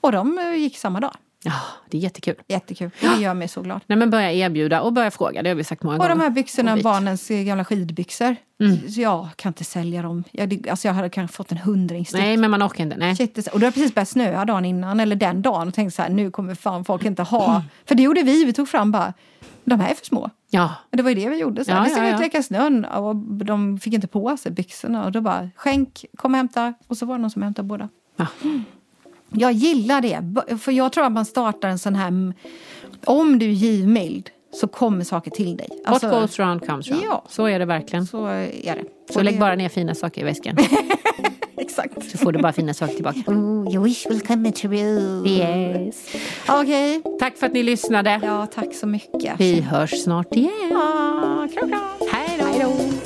Och de eh, gick samma dag. Ja, det är jättekul. Jättekul. Det gör mig så glad. Nej, men börja erbjuda och börja fråga. Det har vi sagt många Och gånger. de här byxorna, Och barnens eh, gamla skidbyxor. Mm. Jag kan inte sälja dem. Jag, det- alltså jag hade kanske fått en hundring styck. Nej, men man orkar inte. Nej. Shit, och det har precis börjat snöa dagen innan, eller den dagen. Och tänkte så här, nu kommer fan folk inte ha. För det gjorde vi, vi tog fram bara, de här är för små. Ja. Och det var ju det vi gjorde. Så här, Ja, vi ska ja, ja. och leka snön. Och de fick inte på sig byxorna. Och då bara, skänk, kom och hämta. Och så var det någon som hämtade båda. Ja. Jag gillar det. För jag tror att man startar en sån här... Om du är givmild så kommer saker till dig. What goes round comes round. Ja. Så är det verkligen. Så är det. Så Och lägg det- bara ner fina saker i väskan. Exakt. Så får du bara fina saker tillbaka. Oh, your wish will come true. Yes. Okej. Tack för att ni lyssnade. Ja, tack så mycket. Vi hörs snart igen. Ah, kram, kram.